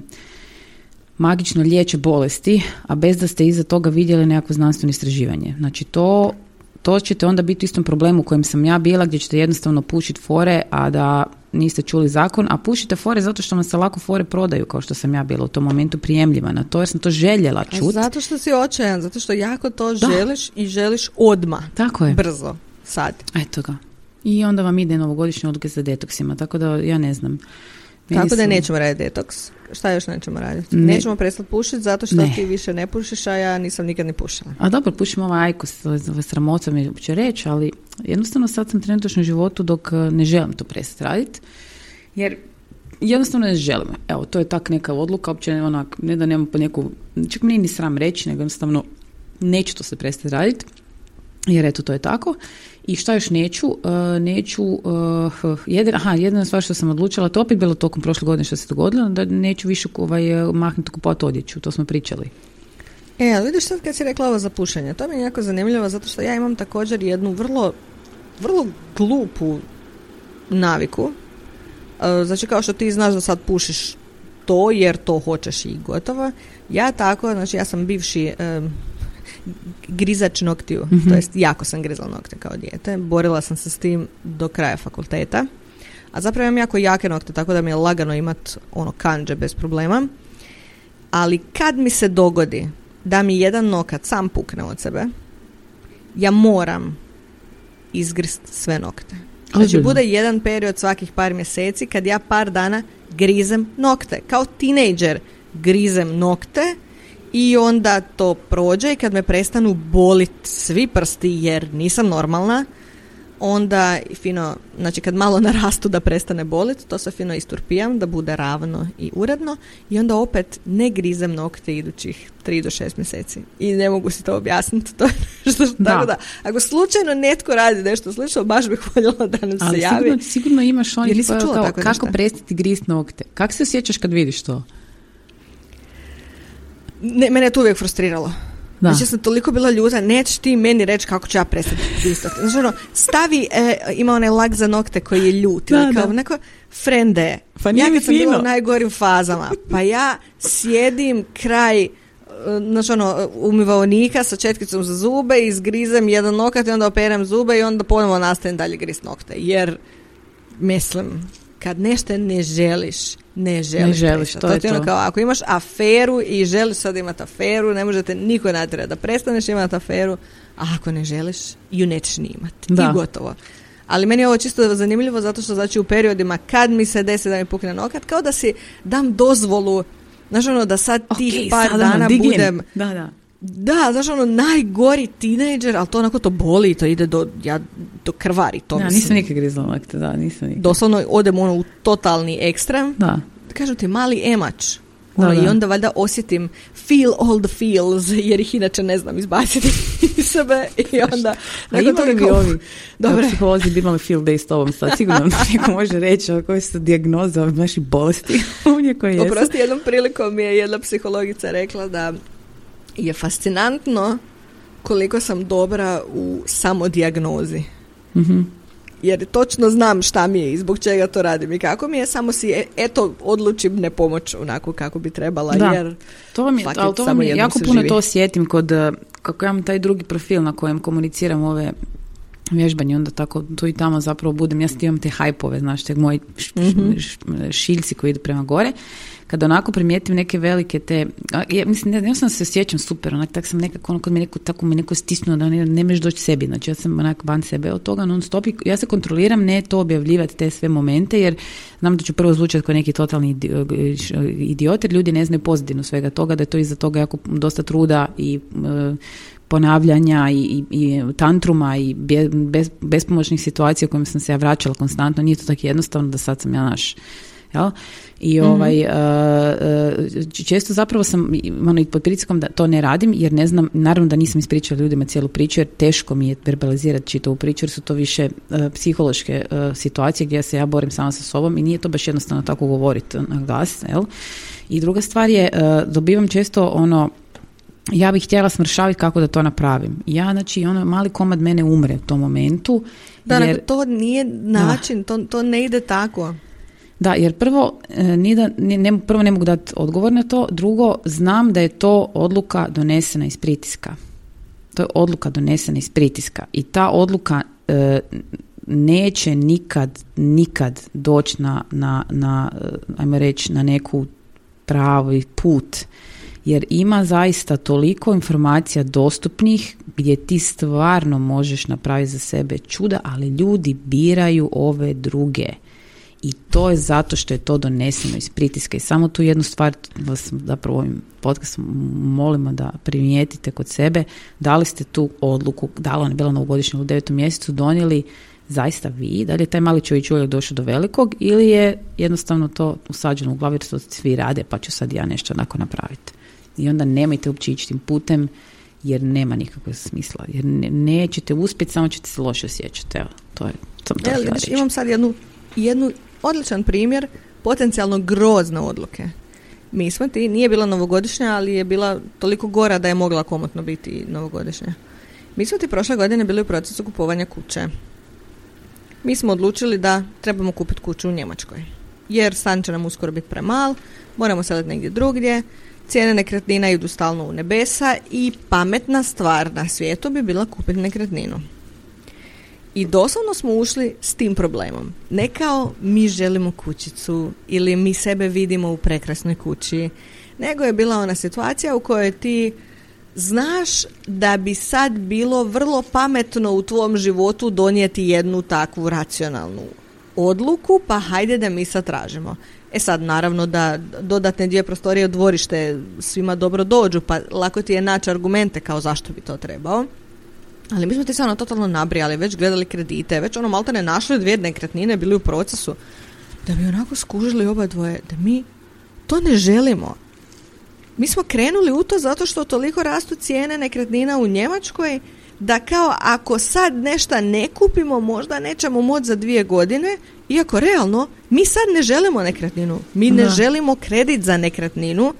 magično liječe bolesti, a bez da ste iza toga vidjeli nekakvo znanstveno istraživanje. Znači to, to ćete onda biti u istom problemu u kojem sam ja bila, gdje ćete jednostavno pušiti fore, a da niste čuli zakon, a pušite fore zato što vam se lako fore prodaju, kao što sam ja bila u tom momentu prijemljiva na to, jer sam to željela A čut. Zato što si očajan, zato što jako to želiš i želiš odmah, Tako je. brzo, sad. Eto ga. I onda vam ide novogodišnje odluke za detoksima, tako da ja ne znam. Meni Tako da nećemo raditi detoks. Šta još nećemo raditi? Ne. Nećemo prestati pušiti zato što Ne. ti više ne pušiš, a ja nisam nikad ni pušila. A dobro, pušim ovaj ajkos, ovaj sramota mi uopće reći, ali jednostavno sad sam trenutačno u životu dok eh, ne želim to prestati raditi, jer jednostavno ne želim. Evo, to je tak neka odluka, uopće ne, onak, ne da nemam po neku, čak mi nije ni sram reći, nego jednostavno neću to se prestati raditi, jer eto, to je tako. I šta još neću? Eh, neću, uh, jedan, aha, jedina stvar što sam odlučila, to opet bilo tokom prošle godine što se dogodilo, da neću više ovaj, eh, mahnuti kupovati odjeću, to smo pričali. E, ali vidiš sad kad si rekla ovo za pušenje, to mi je jako zanimljivo zato što ja imam također jednu vrlo, vrlo glupu naviku. E, Znači kao što ti znaš da sad pušiš to jer to hoćeš i gotovo. Ja tako, znači ja sam bivši grizač noktiju, Mhm. to jest jako sam grizla nokte kao dijete. Borila sam se s tim do kraja fakulteta. A zapravo imam jako jake nokte, tako da mi je lagano imat ono kanđe bez problema. Ali kad mi se dogodi da mi jedan nokat sam pukne od sebe, ja moram izgrist sve nokte. Znači bude jedan period svakih par mjeseci kad ja par dana grizem nokte. Kao tinejdžer grizem nokte i onda to prođe i kad me prestanu bolit svi prsti jer nisam normalna, onda fino, znači kad malo narastu da prestane bolit, to se fino isturpijam da bude ravno i uredno i onda opet ne grizem nokte idućih 3 do 6 mjeseci. I ne mogu si to objasniti. To je nešto što, Da. tako da, ako slučajno netko radi nešto slično, baš bih voljela da nam se javi. sigurno, sigurno imaš onih kao, tako kako nešto. prestati grist nokte. Kako se osjećaš kad vidiš to? Ne, mene je to uvijek frustriralo. Da. Znači ja sam toliko bila ljuta, nećeš ti meni reći kako ću ja prestati gristati. Znači ono, stavi, e, ima onaj lak za nokte koji je ljut. Da, ili kao da. neko, frende, Pa ja kad sam bila fino. u najgorim fazama, pa ja sjedim kraj e, znači ono, umivaonika sa četkicom za zube, izgrizem jedan nokat i onda operem zube i onda ponovo nastavim dalje grist nokte. Jer, mislim, kad nešto ne želiš, ne želiš. Ne želiš, prestati. to je ono to. kao, ako imaš aferu i želiš sad imati aferu, ne možete niko natjerati da prestaneš imati aferu, a ako ne želiš, ju nećeš ni imati. Da. I gotovo. Ali meni je ovo čisto zanimljivo zato što znači u periodima kad mi se desi da mi pukne nokat, kao da si dam dozvolu Znaš ono da sad tih Okej, par sad dana budem Da, da. Da, znaš ono najgori tinejdžer, ali to onako to boli, to ide do, ja, do krvari to Da, mislim. nisam nikad grizla nokte, da, nisam nikad. Doslovno odem ono u totalni ekstrem Da. kažu ti mali emač. Da, Ono, da. I onda valjda osjetim feel all the feels, jer ih inače ne znam izbaciti. sebe i onda... A imali bi ovi Dobre. psiholozi bi imali field day s tobom sad, sigurno neko može reći koje su dijagnoze bolesti ovdje koje jesu. Oprosti, jednom prilikom je jedna psihologica rekla da je fascinantno koliko sam dobra u samodijagnozi. mm Jer točno znam šta mi je i zbog čega to radim i kako mi je, samo si e, eto odlučim ne pomoći onako kako bi trebala. Da, jer to mi, ali to mi jako puno to osjetim kod, eh, kako imam taj drugi profil na kojem komuniciram ove vježbanje, onda tako tu i tamo zapravo budem, ja imam te hajpove, znaš, te moji mhm. šiljci koji idu prema gore, kada onako primijetim neke velike te, ja, mislim, ne, sam se osjećam super, onak, tak sam nekako, ono, kod mi neko, tako mi neko stisnuo da ne, ne možeš doći sebi, znači ja sam onak van sebe od toga non stop ja se kontroliram ne to objavljivati te sve momente, jer znam da ću prvo zvučati kao neki totalni idiot, jer ljudi ne znaju pozadinu svega toga, da je to iza toga jako dosta truda i e, ponavljanja i, i, tantruma i bez, bespomoćnih situacija u kojima sam se ja vraćala konstantno, nije to tako jednostavno da sad sam ja naš Jel? I mhm. ovaj, mm često zapravo sam ono, i pod pritiskom da to ne radim jer ne znam, naravno da nisam ispričala ljudima cijelu priču jer teško mi je verbalizirati čitavu priču jer su to više psihološke situacije gdje se ja borim sama sa sobom i nije to baš jednostavno tako govoriti na glas. Jel? I druga stvar je, dobivam često ono, ja bih htjela smršaviti kako da to napravim. Ja, znači, ono, mali komad mene umre u tom momentu. Da, jer... to nije način, to, to ne ide tako. Da, jer prvo, e, nije da, ne, prvo ne mogu dati odgovor na to, drugo, znam da je to odluka donesena iz pritiska. To je odluka donesena iz pritiska i ta odluka e, neće nikad, nikad doći na, na, na, e, ajmo reći, na neku pravi put jer ima zaista toliko informacija dostupnih gdje ti stvarno možeš napraviti za sebe čuda, ali ljudi biraju ove druge. I to je zato što je to doneseno iz pritiska. I samo tu jednu stvar vas zapravo ovim podcastom molimo da primijetite kod sebe. Da li ste tu odluku, da li ona je bila novogodišnja u devetom mjesecu, donijeli zaista vi, da li je taj mali čovjek uvijek došao do velikog ili je jednostavno to usađeno u glavi jer to svi rade pa ću sad ja nešto onako napraviti. I onda nemojte uopće ići tim putem jer nema nikakvog smisla. Jer ne, nećete uspjeti, samo ćete se loše osjećati. Evo, to je to, to znači, Imam sad jednu, jednu odličan primjer potencijalno grozne odluke. Mi smo ti, nije bila novogodišnja, ali je bila toliko gora da je mogla komotno biti novogodišnja. Mi smo ti prošle godine bili u procesu kupovanja kuće. Mi smo odlučili da trebamo kupiti kuću u Njemačkoj. Jer stan će nam uskoro biti premal, moramo sedati negdje drugdje, cijene nekretnina idu stalno u nebesa i pametna stvar na svijetu bi bila kupiti nekretninu. I doslovno smo ušli s tim problemom. Ne kao mi želimo kućicu ili mi sebe vidimo u prekrasnoj kući, nego je bila ona situacija u kojoj ti znaš da bi sad bilo vrlo pametno u tvom životu donijeti jednu takvu racionalnu odluku, pa hajde da mi sad tražimo. E sad, naravno da dodatne dvije prostorije u dvorište svima dobro dođu, pa lako ti je naći argumente kao zašto bi to trebao. Ali mi smo ti ono totalno nabrijali, već gledali kredite, već ono malte ne našli dvije nekretnine, bili u procesu. Da bi onako skužili oba dvoje, da mi to ne želimo. Mi smo krenuli u to zato što toliko rastu cijene nekretnina u Njemačkoj, da kao ako sad nešto ne kupimo, možda nećemo moći za dvije godine, iako realno mi sad ne želimo nekretninu. Mi ne želimo kredit za nekretninu,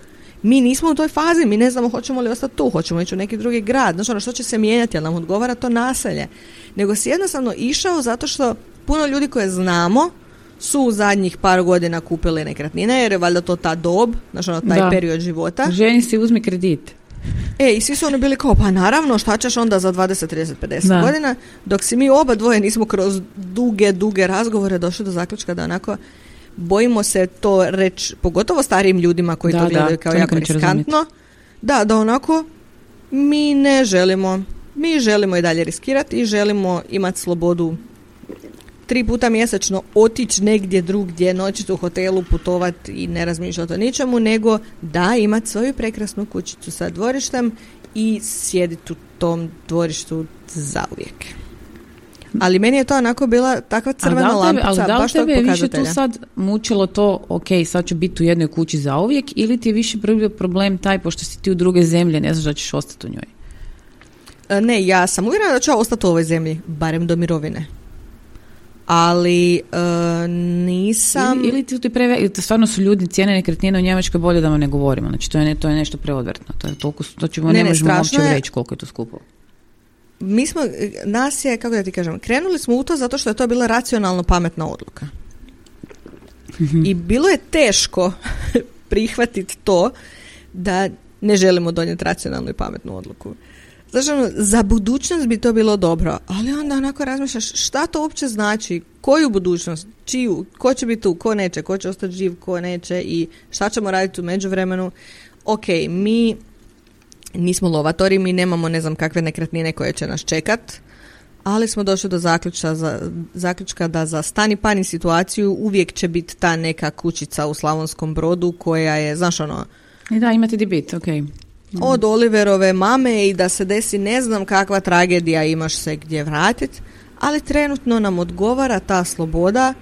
mi nismo u toj fazi, mi ne znamo hoćemo li ostati tu, hoćemo ići u neki drugi grad, znači ono što će se mijenjati, ali nam odgovara to naselje. Nego si jednostavno išao zato što puno ljudi koje znamo su u zadnjih par godina kupili nekretnine, jer je valjda to ta dob, znači ono taj period života. Ženi si uzmi kredit. E, i svi su oni bili kao, pa naravno, šta ćeš onda za 20, 30, 50 godina, dok si mi oba dvoje nismo kroz duge, duge razgovore došli do zaključka da onako bojimo se to reći, pogotovo starijim ljudima koji to gledaju kao jako riskantno, da, da onako mi ne želimo, mi želimo i dalje riskirati i želimo imati slobodu tri puta mjesečno otići negdje drugdje, noćiti u hotelu, putovati i ne razmišljati o ničemu, nego da imati svoju prekrasnu kućicu sa dvorištem i sjediti u tom dvorištu zauvijek. Ali meni je to onako bila takva crvena ali lampica, ali da li tebe je više tu sad mučilo to, ok, sad ću biti u jednoj kući zauvijek ili ti je više problem taj, pošto si ti u druge zemlje, ne znaš da ćeš ostati u njoj? E, Ne, ja sam uvjerena da ću ostati u ovoj zemlji, barem do mirovine. Ali e, nisam... Ili, ili ti, ti preve, ili stvarno su ljudi cijene nekretnine u Njemačkoj bolje da vam ne govorimo. Znači to je, ne, to je nešto preodvratno. To je toliko, to ćemo, Ne, ne, ne, možemo uopće je. reći koliko je to skupo. Mi smo, nas je, kako da ti kažem, krenuli smo u to zato što je to bila racionalno pametna odluka. I bilo je teško prihvatiti to da ne želimo donijeti racionalnu i pametnu odluku. Znači, ono, za budućnost bi to bilo dobro, ali onda onako razmišljaš šta to uopće znači, koju budućnost, čiju, ko će biti tu, ko neće, ko će ostati živ, ko neće? I šta ćemo raditi u međuvremenu. Ok, mi nismo lovatori, mi nemamo ne znam kakve nekretnine koje će nas čekat, ali smo došli do zaključka, za, zaključka da za stani pani situaciju uvijek će biti ta neka kućica u Slavonskom brodu koja je, znaš ono, I da, imate di bit, ok. Od Oliverove mame i da se desi ne znam kakva tragedija imaš se gdje vratit, ali trenutno nam odgovara ta sloboda,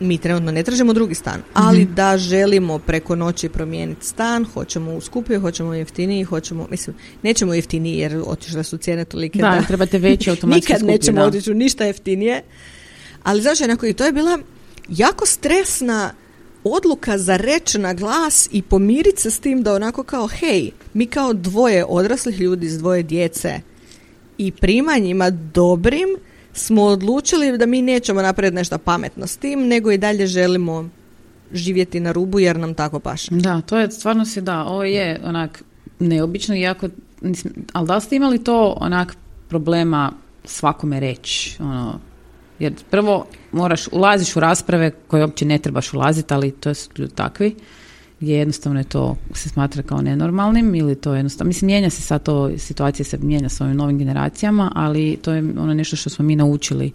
mi trenutno ne tražimo drugi stan, ali da želimo preko noći promijeniti stan, hoćemo u skupiju, hoćemo jeftiniji, hoćemo, mislim, nećemo jeftiniji jer otišle su cijene tolike Da, da, trebate veći automatski nikad nećemo otići ništa jeftinije. Ali znaš, onako, i to je bila jako stresna odluka za reći na glas i pomiriti se s tim da onako kao, hej, mi kao dvoje odraslih ljudi s dvoje djece i primanjima dobrim smo odlučili da mi nećemo napraviti nešto pametno s tim, nego i dalje želimo živjeti na rubu jer nam tako paše. Da, to je stvarno se da, ovo je onak neobično, iako, nisam- ali da ste imali to onak problema svakome reći, ono, jer prvo moraš, ulaziš u rasprave koje uopće ne trebaš ulaziti, ali to su ljudi takvi, gdje jednostavno je to se smatra kao nenormalnim ili to jednostavno, mislim mijenja se sad to, situacija se mijenja s ovim novim generacijama, ali to je ono nešto što smo mi naučili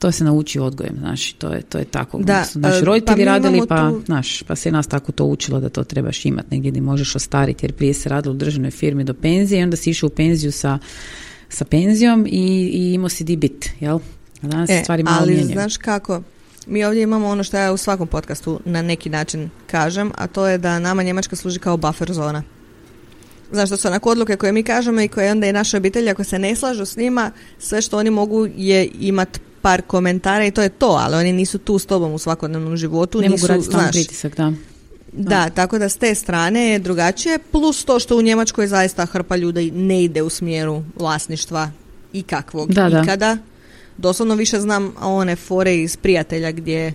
to se nauči odgojem, znaš, to je, to je tako. Da, su naši e, pa roditelji mi radili, pa, tu- znaš, pa se nas tako to učilo da to trebaš imati negdje gdje možeš ostariti, jer prije se radilo u državnoj firmi do penzije i onda si išao u penziju sa, sa penzijom i, i imao si di bit, jel? Danas E, stvari malo ali mijenjaju. znaš kako, mi ovdje imamo ono što ja u svakom podcastu na neki način kažem, a to je da nama Njemačka služi kao buffer zona. Znaš, to su onako odluke koje mi kažemo i koje onda i naše obitelji, ako se ne slažu s njima, sve što oni mogu je imat par komentara i to je to, ali oni nisu tu s tobom u svakodnevnom životu. ne nisu, mogu raditi znaš, pritisak, da. da, tako da s te strane je drugačije, plus to što u Njemačkoj zaista hrpa ljudi ne ide u smjeru vlasništva ikakvog Da, da. Doslovno više znam one fore iz prijatelja gdje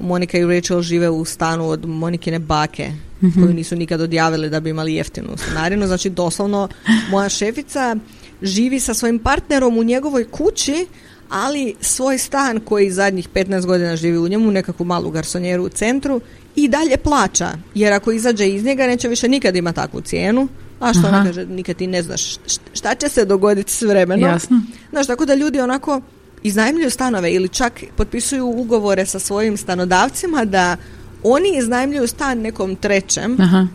Monika i Rachel žive u stanu od Monikine bake Mhm. koju nisu nikad odjavili da bi imali jeftinu stanarinu. Znači doslovno moja šefica živi sa svojim partnerom u njegovoj kući, ali svoj stan koji zadnjih 15 godina živi u njemu, nekakvu malu garsonjeru u centru, i dalje plaća. Jer ako izađe iz njega neće više nikad imati takvu cijenu. A što ona Aha. kaže, nikad ti ne znaš št- šta će se dogoditi s vremenom. Jasno. Znaš, tako da ljudi onako iznajmljuju stanove ili čak potpisuju ugovore sa svojim stanodavcima da oni iznajmljuju stan nekom trećem, Aha.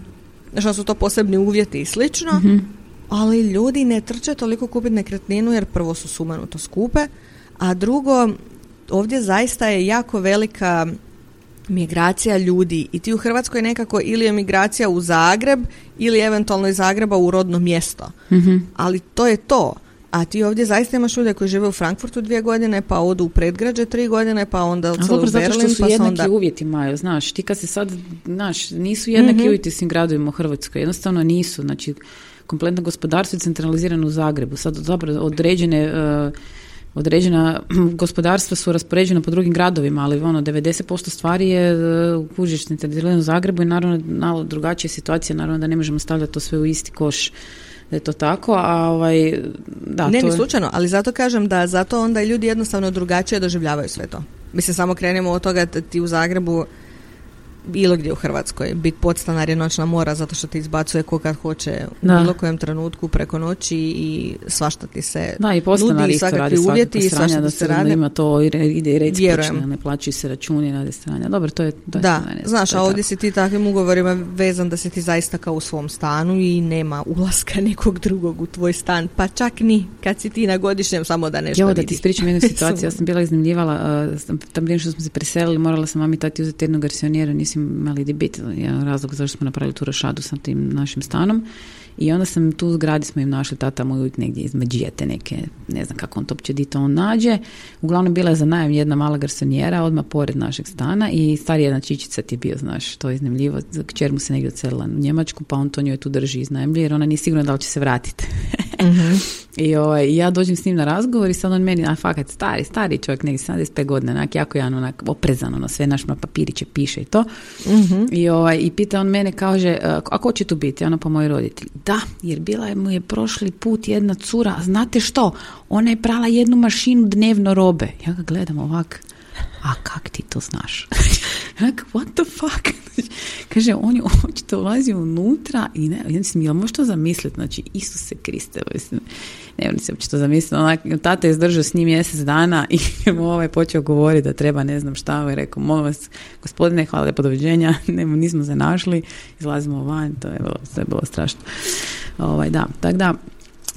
da su to posebni uvjeti i slično, Mhm. ali ljudi ne trče toliko kupiti nekretninu jer prvo su sumanuto skupe, a drugo, ovdje zaista je jako velika migracija ljudi i ti u Hrvatskoj nekako ili je migracija u Zagreb ili eventualno iz Zagreba u rodno mjesto. Mhm. Ali to je to. A ti ovdje zaista imaš ljude koji žive u Frankfurtu dvije godine, pa odu u predgrađe tri godine, pa onda u dobro, zato što Berlin, su pa jednaki onda... uvjeti Maju, znaš, ti kad se sad, znaš, nisu jednaki Mhm. uvjeti u svim gradovima u Hrvatskoj, jednostavno nisu, znači, kompletno gospodarstvo je centralizirano u Zagrebu, sad zapravo određene, eh, određena gospodarstva su raspoređena po drugim gradovima, ali ono, 90% stvari je uh, kužiš centralizirano u Zagrebu i naravno malo drugačija situacija, naravno da ne možemo stavljati to sve u isti koš da je to tako, a ovaj, da, ne, to ni slučajno, ali zato kažem da zato onda i ljudi jednostavno drugačije doživljavaju sve to. Mislim, samo krenemo od toga da ti u Zagrebu bilo gdje u Hrvatskoj biti podstanar je noćna mora zato što ti izbacuje ko kad hoće u Da. bilo kojem trenutku preko noći i svašta ti se Da, i nudi i svakakvi uvjeti i svašta da ti se se radi. ima to i ide i red ne plaćaju se računi radi stranja. Dobro, to je to je Da, ne znam, znaš, to a je ovdje tako. si ti takvim ugovorima vezan da si ti zaista kao u svom stanu i nema ulaska nekog drugog u tvoj stan, pa čak ni kad si ti na godišnjem samo da nešto Evo da ti ispričam jednu situaciju, ja sam bila iznimljivala, uh, tam prije što smo se preselili, morala sam mami tati uzeti jednu garsionjeru, nisu mislim, imali di biti, razlog zašto smo napravili tu rošadu sa tim našim stanom. I onda sam tu zgradi smo im našli tata moj uvijek negdje izmeđijete neke, ne znam kako on to uopće to on nađe. Uglavnom bila je za najam jedna mala garsonijera odmah pored našeg stana i stari jedna čičica ti je bio, znaš, to je iznajmljivo. Kćer mu se negdje ocelila u Njemačku pa on to njoj tu drži iznajmlji jer ona nije sigurna da li će se vratiti. I ovaj, ja dođem s njim na razgovor i sad on meni, a fakat stari, stari čovjek, negdje 75 godina, onak, jako jedan onak oprezano na sve, naš na papiriće piše i to. uh I, ovaj, I pita on mene, kaže, a ko će tu biti? Ono pa moji roditelji. Da, jer bila je mu je prošli put jedna cura, a znate što? Ona je prala jednu mašinu dnevno robe. Ja ga gledam ovak, a kak ti to znaš? what the fuck? Kaže, on je očito ulazio unutra i ne, ja mislim, jel možeš to zamisliti? Znači, Isuse Kriste, mislim, ne znam se uopće to zamisliti. Onak, tata je izdržao s njim mjesec dana i mu ovaj počeo govoriti da treba ne znam šta. I rekao, molim vas, gospodine, hvala lijepo, doviđenja. Ne, nismo se našli, izlazimo van, to je bilo, to bilo strašno. Ovaj, da, tako da,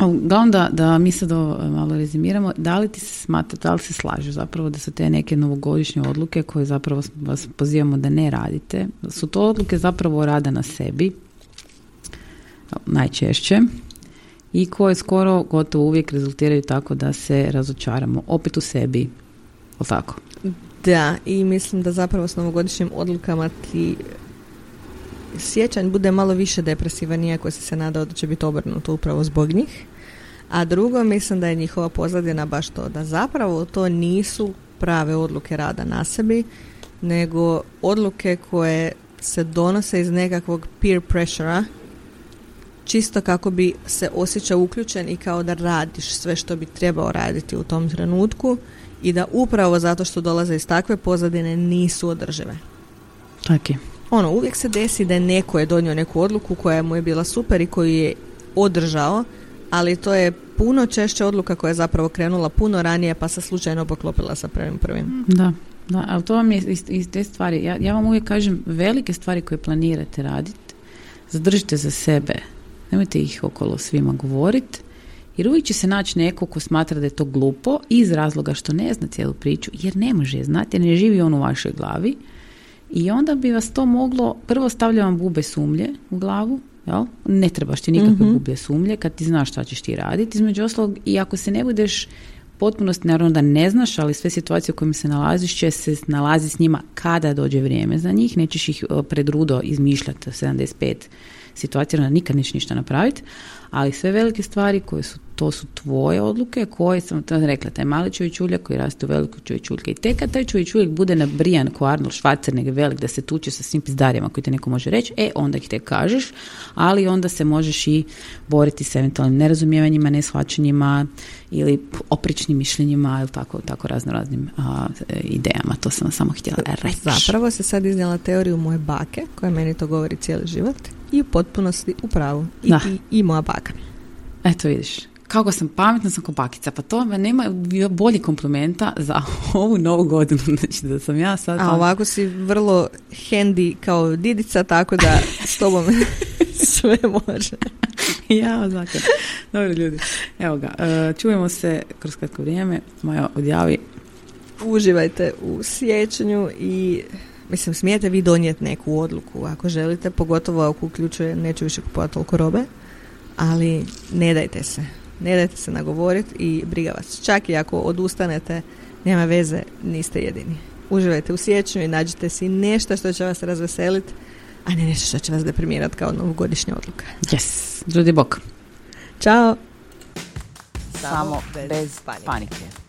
Uglavnom da, da mi sad malo rezimiramo, da li ti se smatra, da li se slažu zapravo da su te neke novogodišnje odluke koje zapravo vas pozivamo da ne radite, su to odluke zapravo rada na sebi, najčešće, i koje skoro gotovo uvijek rezultiraju tako da se razočaramo opet u sebi, o tako? Da, i mislim da zapravo s novogodišnjim odlukama ti sjećanj bude malo više depresivan, iako si se nadao da će biti obrnuto upravo zbog njih. A drugo, mislim da je njihova pozadina baš to, da zapravo to nisu prave odluke rada na sebi, nego odluke koje se donose iz nekakvog peer pressura, čisto kako bi se osjećao uključen i kao da radiš sve što bi trebao raditi u tom trenutku i da upravo zato što dolaze iz takve pozadine nisu održive. Tako ono, uvijek se desi da je neko je donio neku odluku koja mu je bila super i koju je održao, ali to je puno češće odluka koja je zapravo krenula puno ranije pa se slučajno poklopila sa prvim prvim. Da, da ali to vam je iz, te stvari. Ja, ja vam uvijek kažem, velike stvari koje planirate raditi, zadržite za sebe. Nemojte ih okolo svima govoriti. Jer uvijek će se naći neko ko smatra da je to glupo iz razloga što ne zna cijelu priču, jer ne može je znati, jer ne živi on u vašoj glavi i onda bi vas to moglo, prvo stavlja vam bube sumlje u glavu, jel? ne trebaš ti nikakve mm sumlje kad ti znaš šta ćeš ti raditi. Između ostalog, i ako se ne budeš potpunosti, naravno da ne znaš, ali sve situacije u kojima se nalaziš će se nalazi s njima kada dođe vrijeme za njih, nećeš ih e, pred rudo izmišljati 75 situacija, da nikad nećeš ništa napraviti, ali sve velike stvari koje su to su tvoje odluke koje sam rekla, taj mali čovječuljak koji raste u veliku čovječuljka. I tek kad taj čovječuljak bude nabrijan ko Arnold Schwarzenegger velik da se tuče sa svim pizdarima koji te neko može reći, e onda ih te kažeš, ali onda se možeš i boriti s eventualnim nerazumijevanjima, neshvaćanjima ili opričnim mišljenjima ili tako, tako razno raznim idejama. To sam samo htjela reći. Zapravo se sad iznijela teoriju moje bake koja meni to govori cijeli život i u potpunosti u pravu. I, i, i moja baka. Eto vidiš, kako sam pametna sam kopakica, pa to nema bolji komplimenta za ovu novu godinu, znači da sam ja sad... A ovako si vrlo handy kao didica, tako da s tobom sve može. ja, znači. Dobro ljudi, evo ga, e, čujemo se kroz kratko vrijeme, moja odjavi. Uživajte u sjećanju i mislim, smijete vi donijeti neku odluku ako želite, pogotovo ako uključuje neću više kupovati toliko robe, ali ne dajte se ne dajte se nagovoriti i briga vas. Čak i ako odustanete, nema veze, niste jedini. Uživajte u sjećanju i nađite si nešto što će vas razveseliti, a ne nešto što će vas deprimirati kao novogodišnja odluka. Yes, ljudi bok. Ćao. Samo bez, bez panike.